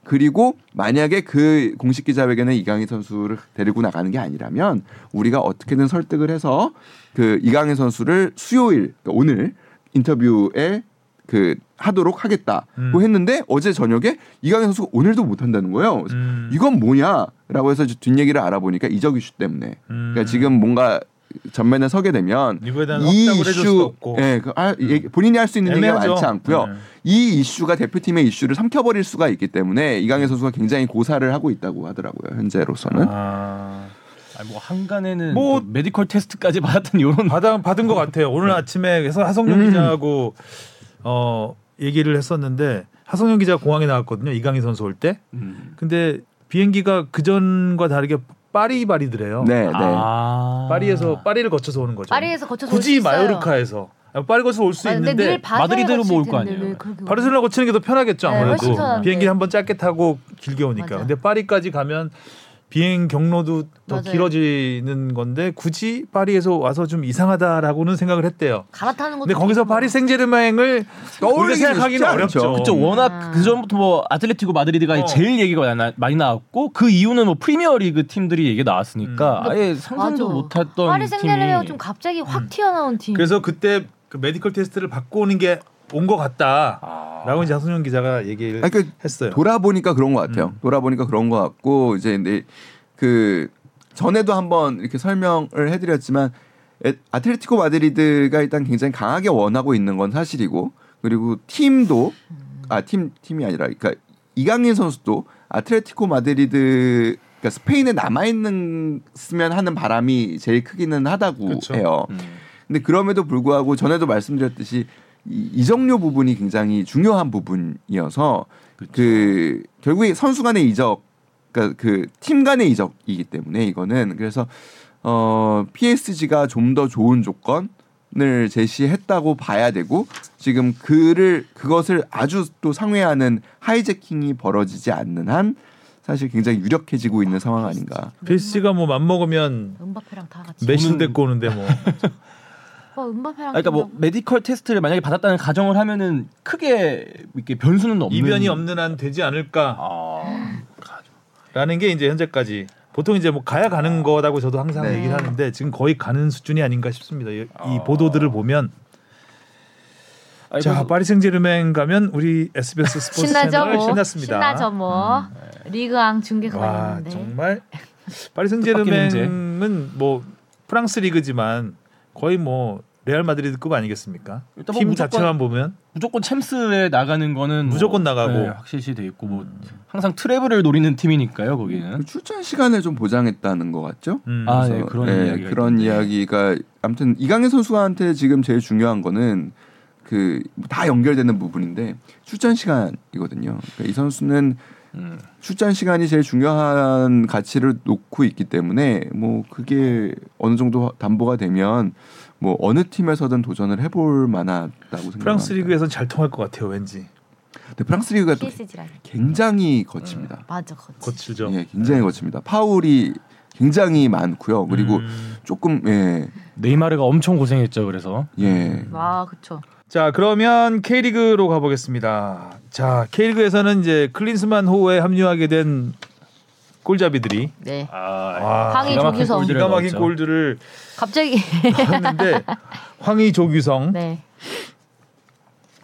그리고 만약에 그 공식 기자회견에 이강인 선수를 데리고 나가는 게 아니라면 우리가 어떻게든 설득을 해서 그 이강인 선수를 수요일 그러니까 오늘 인터뷰에 그 하도록 하겠다고 음. 했는데 어제 저녁에 이강인 선수가 오늘도 못 한다는 거예요. 음. 이건 뭐냐라고 해서 뒷얘기를 알아보니까 이적 이슈 때문에 음. 그러니까 지금 뭔가 전면에 서게 되면 이 이슈. 예, 그, 아, 얘기- 본인이 할 수 있는 얘기가 애매하죠. 많지 않고요. 네. 이 이슈가 대표팀의 이슈를 삼켜버릴 수가 있기 때문에 이강인 선수가 굉장히 고사를 하고 있다고 하더라고요. 현재로서는. 아, 아니, 뭐 한간에는 뭐- 뭐 메디컬 테스트까지 받았던 이런 받아 받은 것 같아요. 오늘 아침에 그래서 하성룡 음. 기자하고 어 얘기를 했었는데 하성룡 기자 가 공항에 나왔거든요. 이강인 선수 올 때. 음. 근데 비행기가 그 전과 다르게 파리바리더래요. 네, 네. 아. 파리에서 파리를 거쳐서 오는 거죠. 파리에서 거쳐서 올수 굳이. 마요르카에서 아, 파리 거쳐서 올수 아, 있는데 마드리드로 모을 거 아니에요. 왜 그렇게 바르셀로나 거치는 게 더 편하겠죠 네, 아무래도 편한데. 비행기 를 한번 짧게 타고 길게 오니까 맞아. 근데 파리까지 가면 비행 경로도 더 맞아요. 길어지는 건데 굳이 파리에서 와서 좀 이상하다라고는 생각을 했대요. 갈아타는 것도 근데 거기서 좀 파리 생제르맹을 떠올리기 생각하기는. 어렵죠. 그쵸 워낙 아. 그 전부터 뭐 아틀레티코 마드리드가 어. 제일 얘기가 많이, 나- 많이 나왔고 그 이유는 뭐 프리미어리그 팀들이 얘기가 나왔으니까 음. 아예 상상도. 못했던 파리 생제르맹은 팀이 좀 갑자기 확 음. 튀어나온 팀. 그래서 그때 그 medical test를 받고 오는 게 온 것 같다라고 이제 하승현 기자가 얘기를 아니, 그 했어요. 돌아보니까 그런 것 같아요. 음. 돌아보니까 그런 것 같고 이제 근데 그 전에도 한번 이렇게 설명을 해드렸지만 에- 아틀레티코 마드리드가 일단 굉장히 강하게 원하고 있는 건 사실이고 그리고 팀도 아 팀 팀이 아니라 그러니까 이강인 선수도 아틀레티코 마드리드 그러니까 스페인에 남아 있으면 하는 바람이 제일 크기는 하다고 그쵸. 해요. 음. 근데 그럼에도 불구하고 전에도 말씀드렸듯이 이 이적료 부분이 굉장히 중요한 부분이어서 그 결국에 선수 간의 이적 그러니까 그 팀 간의 이적이기 때문에 이거는 그래서 어 PSG가 좀 더 좋은 조건 을 제시했다고 봐야 되고 지금 그를 그것을 아주 또 상회하는 하이재킹이 벌어지지 않는 한 사실 굉장히 유력해지고 있는 상황 아닌가. PSG가 뭐 맘먹으면 음바페랑 다 같이. 메시도 저는- 데리고 오는데 뭐 와 음바페랑. 그러니까 뭐 medical test를 만약에 받았다는 가정을 하면은 크게 이렇게 변수는 없는 이변이 없는 한 되지 않을까라는 아, 게 이제 현재까지 보통 이제 뭐 가야 가는 거라고 저도 항상 네. 얘기를 하는데 지금 거의 가는 수준이 아닌가 싶습니다. 이, 이 아. 보도들을 보면 아니, 자 파리 생제르맹 가면 우리 SBS 스포츠 신나죠 채널 뭐. 신났습니다. 신나죠 뭐. 리그왕 중계 와 걸렸는데. 정말 파리 생제르맹은 뭐 프랑스 리그지만 거의 뭐 레알 마드리드급 아니겠습니까? 일단 뭐 팀 무조건- 자체만 보면 무조건 챔스에 나가는 거는 뭐, 무조건 나가고. 네, 확실시 돼 있고 뭐 항상 트래블을 노리는 팀이니까요 거기는 그 출전 시간을 좀 보장했다는 것 같죠? 음, 아, 네, 그런 네, 이야기가 그런. 이야기가 아무튼 이강인 선수한테 지금 제일 중요한 거는 그 다 연결되는 부분인데 출전 시간이거든요. 그러니까 이 선수는 음. 출전 시간이 제일 중요한 가치를 놓고 있기 때문에 뭐 그게 어느 정도 담보가 되면 뭐 어느 팀에서든 도전을 해볼 만하다고 생각합니다. 프랑스 리그에선 잘 통할 것 같아요. 왠지 근데 프랑스 리그가 또 PSG라니. 굉장히 거칩니다. 맞아 거치. 거칠죠. 예, 굉장히 거칩니다. 파울이 굉장히 많고요. 그리고 음. 조금 예, 네이마르가 엄청 고생했죠 그래서 예. 와 그쵸. 자 그러면 K리그로 가보겠습니다. 자 K리그에서는 이제 클린스만 호에 합류하게 된 골잡이들이 네. 아, 와, 황희 기가 막힌 조규성. 골들을 기가 막힌 넣었죠. 골들을 갑자기. 넣었는데 황의조 조규성 네.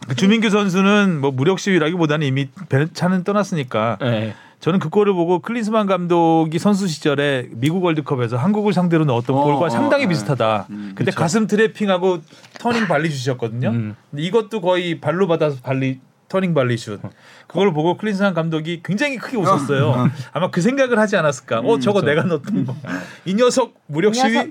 그 주민규 선수는 뭐 무력 시위라기보다는 이미 배- 차는 떠났으니까 네. 저는 그 골을 보고 클린스만 감독이 선수 시절에 미국 월드컵에서 한국을 상대로 넣었던 어, 골과 어, 상당히 네. 비슷하다. 음, 근데 그쵸. 가슴 트래핑하고 turning 발리 슛이었거든요. 음. 근데 이것도 거의 발로 받아서 발리 turning 발리 슛. 그걸 보고 클린스만 감독이 굉장히 크게 웃었어요. 아마 그 생각을 하지 않았을까. 어, 음, 저거 그쵸. 내가 넣었던 거. 이 녀석 무력. 시위. 어,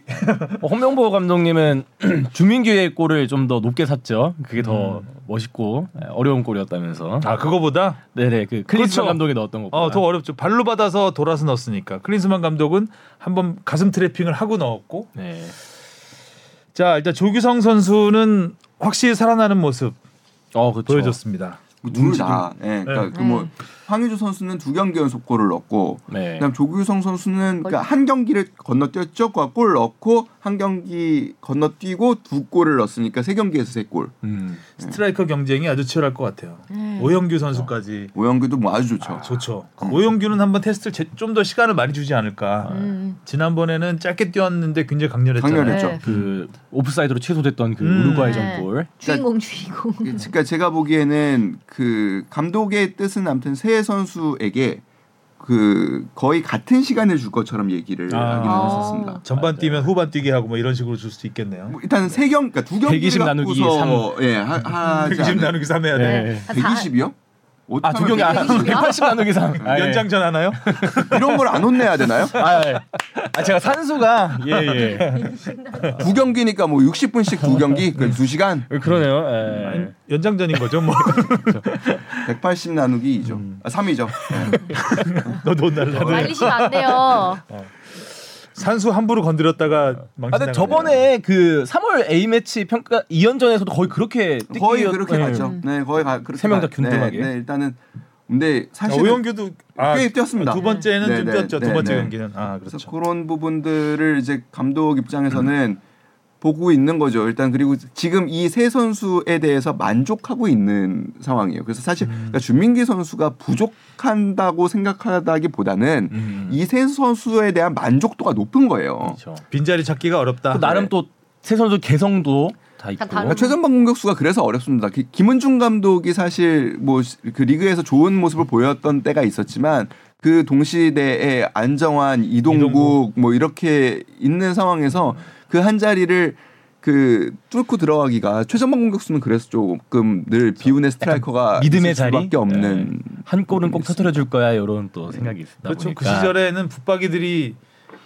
홍명보 감독님은 주민규의 골을 좀 더 높게 샀죠. 그게 더 음. 멋있고 예, 어려운 골이었다면서. 아, 그거보다 네네 그 클린스만 그렇죠. 감독이 넣었던 것보다. 어, 더 어렵죠. 발로 받아서 돌아서 넣었으니까. 클린스만 감독은 한번 가슴 트래핑을 하고 넣었고. 네. 자, 일단 조규성 선수는 확실히 살아나는 모습 어 그렇죠. 보여줬습니다. 둘 다 예, 그러니까 네. 그뭐 황의조 선수는 두 경기 연속 골을 넣고 네. 그다음 조규성 선수는 그러니까 한 경기를 건너뛰었죠. 그골 넣고 한 경기 건너뛰고 두 골을 넣었으니까 세 경기에서 세 골. 음. 스트라이커 경쟁이 아주 치열할 것 같아요. 음. 오현규 선수까지 오현규도 뭐 아주 좋죠. 좋죠. 오현규는 한번 테스트를 좀 더 시간을 많이 주지 않을까. 음. 지난번에는 짧게 뛰었는데 굉장히 강렬했잖아요. 강렬했죠. 네. 그 오프사이드로 취소됐던 그 음. 우루과이전 네. 골. 주인공 주인공. 그러니까 제가 보기에는 그 감독의 뜻은 아무튼 새 선수에게 그 거의 같은 시간을 줄 것처럼 얘기를 아. 하기는 아. 했었습니다. 전반 뛰면 후반 뛰게 하고 뭐 이런 식으로 줄 수도 있겠네요. 뭐 일단 세 경, 그러니까 두 경기를 120 나누기 갖고서 예 하, 하지 120 않은 나누기 3 해야 돼. 네. 한 사- 120이요? 아 두 경기 안120 이요? 180 나누기 3. 아, 예. 연장전 하나요? 이런 걸 안 혼내야 되나요? 아, 예. 아 제가 산수가 예예. 두 경기니까 뭐 60분씩 두 경기, 그 2시간 그러네요. 예. 연장전인 거죠. 뭐 180 나누기 2죠. 아, 3이죠. 너도 날라. 말리시면 안 돼요. 산수 함부로 건드렸다가 아 망친. 근데 저번에 그 3월 A 매치 평가 2연전에서도 거의 그렇게 거의 그렇게 예. 가죠. 네, 거의 가, 그렇게 세명다 가- 균등하게. 네, 네, 일단은 근데 사실 오영규도 아, 꽤 뛰었습니다. 두 번째는 네, 좀 네, 뛰었죠. 네, 두 번째 네. 경기는 아 그래서 그렇죠. 그런 부분들을 이제 감독 입장에서는 보고 있는 거죠. 일단 그리고 지금 이 세 선수에 대해서 만족하고 있는 상황이에요. 그래서 사실 음. 그러니까 준민기 선수가 부족한다고 생각하다기보다는 음. 이세 선수에 대한 만족도가 높은 거예요. 그렇죠. 빈자리 찾기가 어렵다. 또 나름 또새 선수 개성도 다 있고. 다 그러니까 최전방 공격수가 그래서 어렵습니다. 기- 김은중 감독이 사실 뭐 그 리그에서 좋은 모습을 보였던 때가 있었지만 그 동시대에 안정환, 이동국, 이동국. 뭐 이렇게 있는 상황에서 그 한 자리를 그 뚫고 들어가기가 최전방 공격수는 그래서 조금 늘 비운의 스트라이커가 믿음의 있을 자리? 수밖에 없는 네. 한 골은 꼭 터뜨려 줄 거야 이런 또 생각이 있다 그렇죠. 보니까 그 시절에는 붙박이들이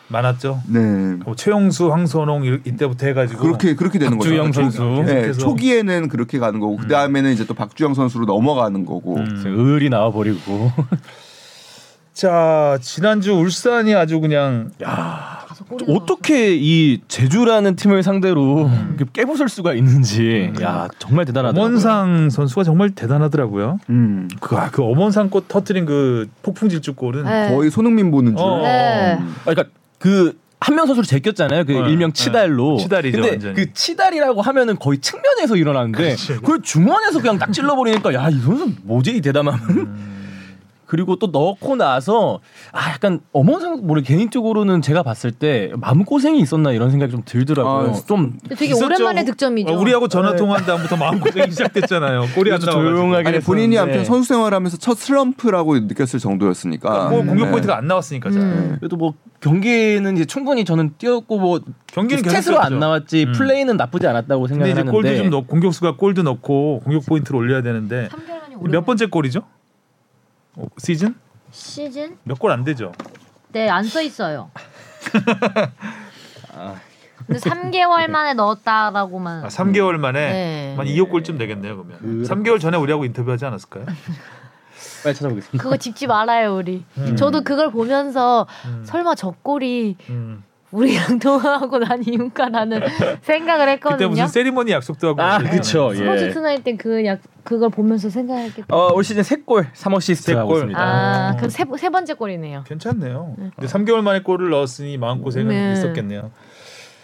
많았죠. 네. 뭐 최용수, 황선홍 이- 이때부터 해가지고 그렇게 그렇게 되는 거죠. 박주영 선수. 네. 초기에는 그렇게 가는 거고 그 다음에는 이제 또 박주영 선수로 넘어가는 거고. 음. 을이 나와 버리고 자 지난주 울산이 아주 그냥 넣었 어. 어떻게 이 제주라는 팀을 상대로 깨부술 수가 있는지 야 정말 대단하다. 엄원상 선수가 정말 대단하더라고요. 음. 그, 아, 그 엄원상 꽃 터트린 그 폭풍 질주골은 네. 거의 손흥민 보는 줄. 어. 네. 그러니까 그 한명 선수를 제꼈잖아요. 그 네, 일명 네. 치달로. 치달이죠, 근데 완전히. 그 치달이라고 하면은 거의 측면에서 일어나는데. 그걸 중원에서 그냥 딱 찔러버리니까 야 이 선수 뭐지 이 대담함. 음. 그리고 또 넣고 나서 아 약간 어머상 모르 개인적으로는 제가 봤을 때 마음 고생이 있었나 이런 생각이 좀 들더라고요. 아, 좀 되게 있었죠. 오랜만에 득점이죠. 어, 우리하고 전화 네. 통화한 다음부터 마음 고생이 시작됐잖아요. 골이 안. 조용하게 아니 본인이. 아무튼 선수 생활하면서 첫 슬럼프라고 느꼈을 정도였으니까. 뭐 공격 네. 포인트가 안 나왔으니까. 잘. 음. 그래도 뭐 경기는 이제 충분히 저는 뛰었고 뭐 경기는 stat으로 안. 나왔지 음. 플레이는 나쁘지 않았다고 생각을 이제 하는데 골도 좀 넣, 공격수가 골도 넣고 공격 포인트를 올려야 되는데 3개월 만에 몇. 번째 골이죠? 어, 시즌 시즌? 몇 골 안 되죠. 네, 안 써 있어요. 근데 3개월 만에 넣었다라고만. 아, 3개월 만에 네. 한 2억 골쯤 되겠네요. 그러면 3개월 전에 우리하고 인터뷰하지 않았을까요? 빨리 찾아보겠습니다. 그거 짚지 말아요, 우리. 음. 저도 그걸 보면서 음. 설마 저 골이 음. 우리랑 통화하고 난 이유인가라는 생각을 그때 했거든요. 무슨 세리머니 약속도 하고 아. 그쵸. 예. 스포츠 투나잇 때그 약 그걸 보면서 생각했기 때문에. 어, 올 시즌 3골 3어시스트 세 하고 골. 있습니다. 아, 어. 그럼 세, 세 번째 골이네요. 괜찮네요. 근데 3개월 만에 골을 넣었으니 마음 고생은 네. 있었겠네요.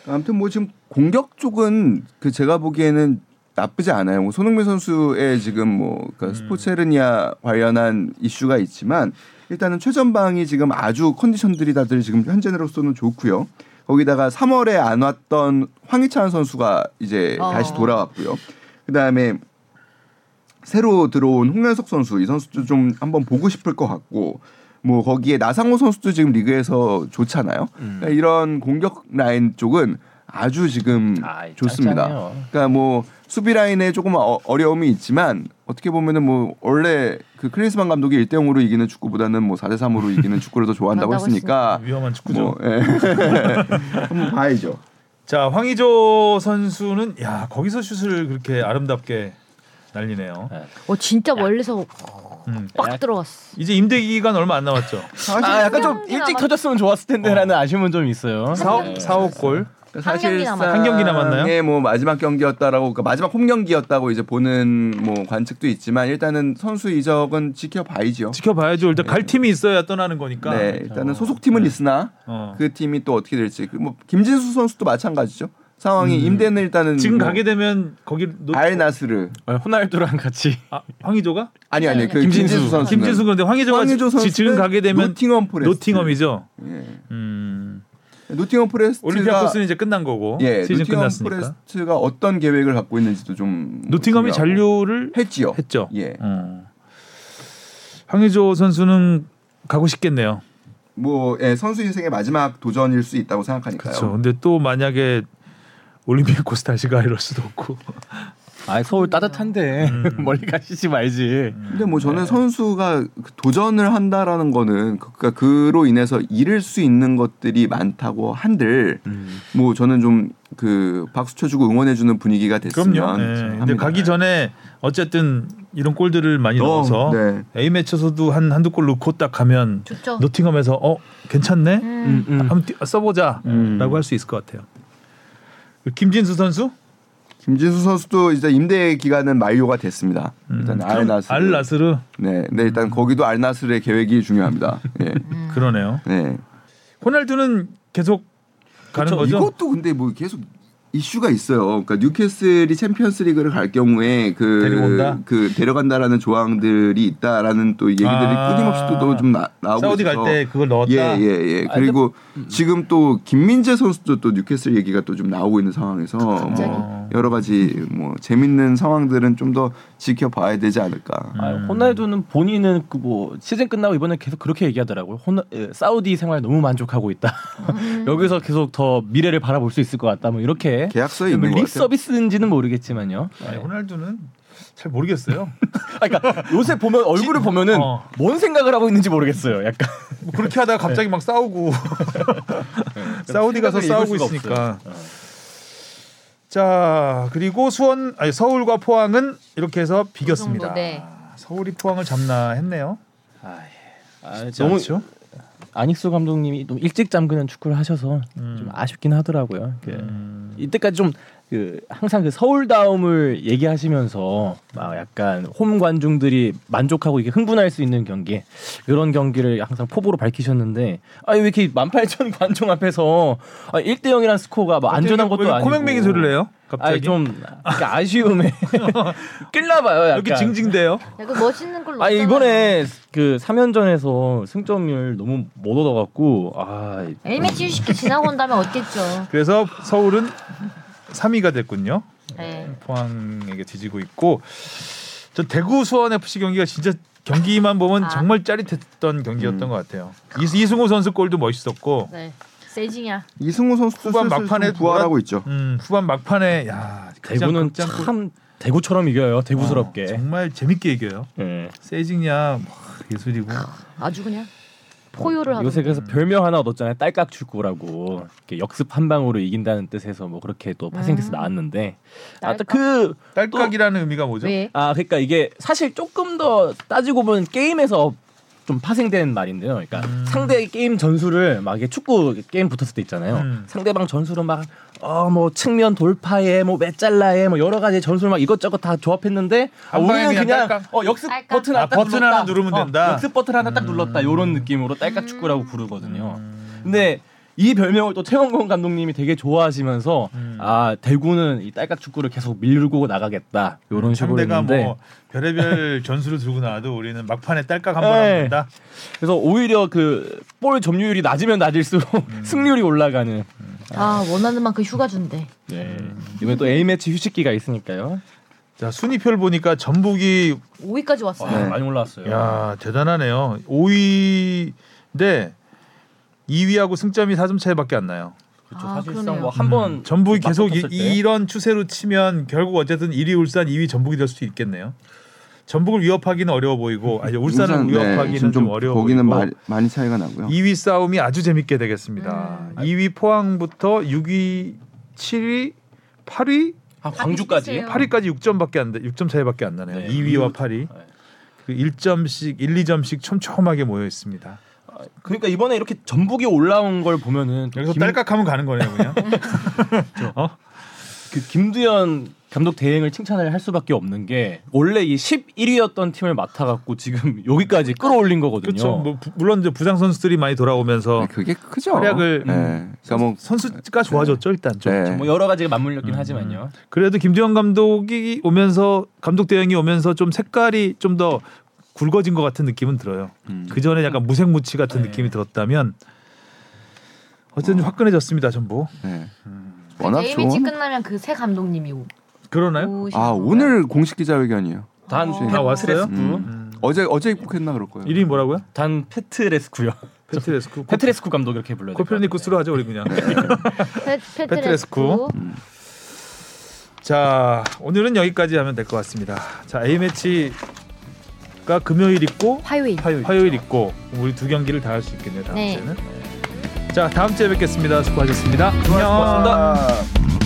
아무튼 뭐 지금 공격 쪽은 그 제가 보기에는 나쁘지 않아요. 뭐 손흥민 선수의 지금 뭐그 음. 스포츠 헤르니아 관련한 이슈가 있지만 일단은 최전방이 지금 아주 컨디션들이 다들 지금 현재로서는 좋고요. 거기다가 3월에 안 왔던 황희찬 선수가 이제 어. 다시 돌아왔고요. 그다음에 새로 들어온 홍현석 선수 이 선수도 좀 한번 보고 싶을 것 같고 뭐 거기에 나상호 선수도 지금 리그에서 좋잖아요. 음. 그러니까 이런 공격 라인 쪽은 아주 지금 아, 좋습니다. 짱짱해요. 그러니까 뭐 수비 라인에 조금 어, 어려움이 있지만 어떻게 보면은 뭐 원래 그 클린스만 감독이 1대 0으로 이기는 축구보다는 뭐 4대 3으로 이기는 축구를 더 좋아한다고 했으니까 위험한 축구죠. 뭐 예. 한번 봐야죠. 자 황의조 선수는 야 거기서 슛을 그렇게 아름답게 날리네요. 어 진짜 멀리서 음. 빡 들어갔어. 이제 임대 기간 얼마 안 남았죠. 아, 약간 좀 경기 일찍 남았- 터졌으면 좋았을 텐데라는 아쉬움은 좀 있어요. 4억 4억 골. 한 경기 남았- 한 경기 남았나요? 예, 뭐 마지막 경기였다라고 그러니까 마지막 홈 경기였다고 이제 보는 뭐 관측도 있지만 일단은 선수 이적은 지켜봐야죠. 지켜봐야죠. 일단 갈 팀이 있어야 떠나는 거니까. 네, 일단은 소속 팀은 있으나 어. 그 팀이 또 어떻게 될지 그뭐 김진수 선수도 마찬가지죠. 상황이 임대는 일단은 지금 뭐 가게 되면 거기 놓... 알나스르 어, 호날두랑 같이 아, 황의조가 아니 아니 그 김진수. 김진수 선수 김진수 그런데 황의조가 황의조 지- 선수 지금 가게 되면 노팅엄 포레스트 노팅엄이죠. 예. 음. 노팅엄 포레스트가 올림피아코스는 이제 끝난 거고 예, 시즌 끝났으니까. 포레스트가 어떤 계획을 갖고 있는지도 좀 노팅엄이. 잔류를 했지요. 했죠. 예. 어. 황의조 선수는 가고 싶겠네요. 뭐 예, 선수 인생의 마지막 도전일 수 있다고 생각하니까요. 그렇죠. 근데 또 만약에 올림피아코스 다시 가 이럴 수도 없고. 아 서울 따뜻한데 음. 멀리 가시지 말지. 근데 뭐 네. 저는 선수가 그 도전을 한다라는 거는 그- 그러니까 그로 인해서 잃을 수 있는 것들이 많다고 한들 음. 뭐 저는 좀 그 박수 쳐주고 응원해주는 분위기가 됐으면 그럼요. 예. 근데 합니다. 가기 전에 어쨌든 이런 골들을 많이 어, 넣어서 네. A 매치에서도 한 한두 골 넣고 딱 가면 좋죠. 노팅엄에서 어 괜찮네. 음. 음, 음. 한번 뛰- 써보자라고 음. 할수 있을 것 같아요. 그 김진수 선수 김진수 선수도 이제 임대 기간은 만료가 됐습니다. 일단 음, 알나스르. 알나스르 네, 네 일단 거기도 알나스르의 계획이 중요합니다. 예. 음. 그러네요. 네. 호날두는 계속 가는 거죠. 이것도 근데 뭐 계속 이슈가 있어요. 그러니까 뉴캐슬이 챔피언스리그를 갈 경우에 그 데려온다? 그 데려간다라는 조항들이 있다라는 또 얘기들이 아. 끊임없이 또좀 나오고 사우디 갈 때 그걸 넣었다. 예예 예, 아, 그리고 지금 또 김민재 선수도 또 뉴캐슬 얘기가 또 좀 나오고 있는 상황에서 갑자기? 뭐 여러 가지 뭐 재밌는 상황들은 좀 더 지켜봐야 되지 않을까. 아, 음. 호날두는 본인은 그 뭐 시즌 끝나고 이번에 계속 그렇게 얘기하더라고요. 호나, 에, 사우디 생활 너무 만족하고 있다. 음. 여기서 계속 더 미래를 바라볼 수 있을 것 같다. 뭐 이렇게 게 계약서에 뭐 있는 것립 같아요. 서비스인지는 모르겠지만요. 아니, 호날두는 잘 모르겠어요. 아, 그러니까 요새 보면 얼굴을 보면은 어. 뭔 생각을 하고 있는지 모르겠어요. 약간 뭐 그렇게 하다가 갑자기 막 싸우고 사우디 가서 싸우고 있으니까. 없어요. 자 그리고 수원 아니 서울과 포항은 이렇게 해서 비겼습니다. 정도, 네. 서울이 포항을 잡나 했네요. 아, 쉽지 너무 않죠? 안익수 감독님이 좀 일찍 잠그는 축구를 하셔서 음. 좀 아쉽긴 하더라고요. 그 음. 이때까지 좀그 항상 그 서울다움을 얘기하시면서 막 약간 홈 관중들이 만족하고 이게 흥분할 수 있는 경기 이런 경기를 항상 포부로 밝히셨는데 아니 왜 이렇게 18,000 관중 앞에서 아, 1대 0이란 스코어가 뭐 안전한 것도 왜 아니고 코맹맹이 소리를 해요? 갑자기 아니 좀 이렇게 아쉬움에 끌나 봐요. 약간. 여기 징징대요. 야, 그 멋있는 걸 아니 넣었잖아요. 이번에 그 3연전에서 승점을 너무 못 얻어갖고 아 A매치 쉽게 지나고 온다면 얻겠죠. 그래서 서울은 3위가 됐군요. 네. 포항에게 뒤지고 있고 저 대구 수원 FC 경기가 진짜 경기만 보면 아. 정말 짜릿했던 경기였던 음. 것 같아요. 이, 이승우 선수 골도 멋있었고 네. 세징이야. 이승우 선수 후반 막판에 좀 부활하고 있죠. 음, 후반 막판에 야 대구는 참 대구처럼 이겨요. 대구스럽게. 어, 정말 재밌게 이겨요. 예. 세징야 뭐, 예술이고 아주 그냥 포효를 하고. 요새 그래서 별명 하나 얻었잖아요. 딸깍 축구라고 이렇게 역습 한 방으로 이긴다는 뜻에서 뭐 그렇게 또 파생돼서 음. 나왔는데 딸깍? 아그 딸깍이라는 의미가 뭐죠? 왜? 아 그러니까 이게 사실 조금 더 따지고 보면 게임에서 좀 파생된 말인데요. 그러니까 음. 상대 게임 전술을 막 이게 축구 게임 붙었을 때 있잖아요. 음. 상대방 전술은 막 어 뭐 측면 돌파에 뭐 메잘라에 뭐 여러 가지 전술 막 이것저것 다 조합했는데 아, 우리는 그냥 그냥? 어 역습 딸깍? 버튼 하나 아, 딱 버튼 눌렀다. 하나 누르면 된다? 어, 역습 버튼 하나 딱 음. 눌렀다. 이런 느낌으로 딸깍 축구라고 부르거든요. 근데 이 별명을 또 최원건 감독님이 되게 좋아하시면서 음. 아 대구는 이 딸깍 축구를 계속 밀고 나가겠다 이런 식으로 상대가 했는데 뭐 별의별 전술을 들고 나와도 우리는 막판에 딸깍 한번 네. 그래서 오히려 그 볼 점유율이 낮으면 낮을수록 승률이 올라가는 아 원하는 만큼 휴가 준대. 네. 이번에 또 A 매치 휴식기가 있으니까요. 자 순위표를 보니까 전북이 5위까지 왔어요. 와, 네. 많이 올라왔어요. 야 대단하네요. 5위인데 2위하고 승점이 4점 차이밖에 안 나요. 그렇죠. 아, 사실상. 뭐 한번 음, 전북이 계속 이, 이런 추세로 치면 결국 어쨌든 1위 울산, 2위 전북이 될 수도 있겠네요. 전북을 위협하기는 어려워 보이고 아니 울산을 울산, 네, 위협하기는 지금 좀, 어려워 거기는 보이고 마, 많이 차이가 나고요. 2위 싸움이 아주 재밌게 되겠습니다. 음. 2위 포항부터 6위, 7위, 8위, 아, 광주까지 비슷해요. 8위까지 6점밖에 안 돼. 6점 차이밖에 안 나네요. 네. 2위와 8위. 네. 그 1점씩 1, 2점씩 촘촘하게 모여 있습니다. 그러니까 이번에 이렇게 전북이 올라온 걸 보면은 또 여기서 김- 딸깍하면 가는 거네요, 그냥. 어? 그 김두현 감독 대행을 칭찬을 할 수밖에 없는 게 원래 이 11위였던 팀을 맡아갖고 지금 여기까지 끌어올린 거거든요. 그렇죠. 뭐 부- 물론 이제 부상 선수들이 많이 돌아오면서 네, 그게 크죠. 활약을 네. 그러니까 뭐 선수가 좋아졌죠 일단 좀. 네. 뭐 여러 가지가 맞물렸긴 음. 하지만요. 그래도 김주영 감독이 오면서 감독 대행이 오면서 좀 색깔이 좀 더 굵어진 것 같은 느낌은 들어요. 음. 그 전에 약간 무색무취 같은 네. 느낌이 들었다면 어쨌든 좀 화끈해졌습니다 전부. 네. 음. 워낙 좋은. 끝나면 그 새 감독님이 오. 그러나요? 아? 오늘 공식 기자회견이에요. 단 어. 다 왔어요? 음. 음. 어제 어제 입국했나 그럴 거예요. 이름이 뭐라고요? 단 페트레스쿠요. 페트레스쿠. 페트레스쿠 감독 이렇게 불러요. 코페르니쿠스로 하죠 우리 그냥. 페, 페트레스쿠. 페트레스쿠. 음. 자 오늘은 여기까지 하면 될 것 같습니다. 자 A 매치 가 금요일 있고 화요일. 화요일. 화요일 있고 우리 두 경기를 다 할 수 있겠네요 다음 네. 주에는. 자 다음 주에 뵙겠습니다. 수고하셨습니다. 안녕. 수고하셨습니다.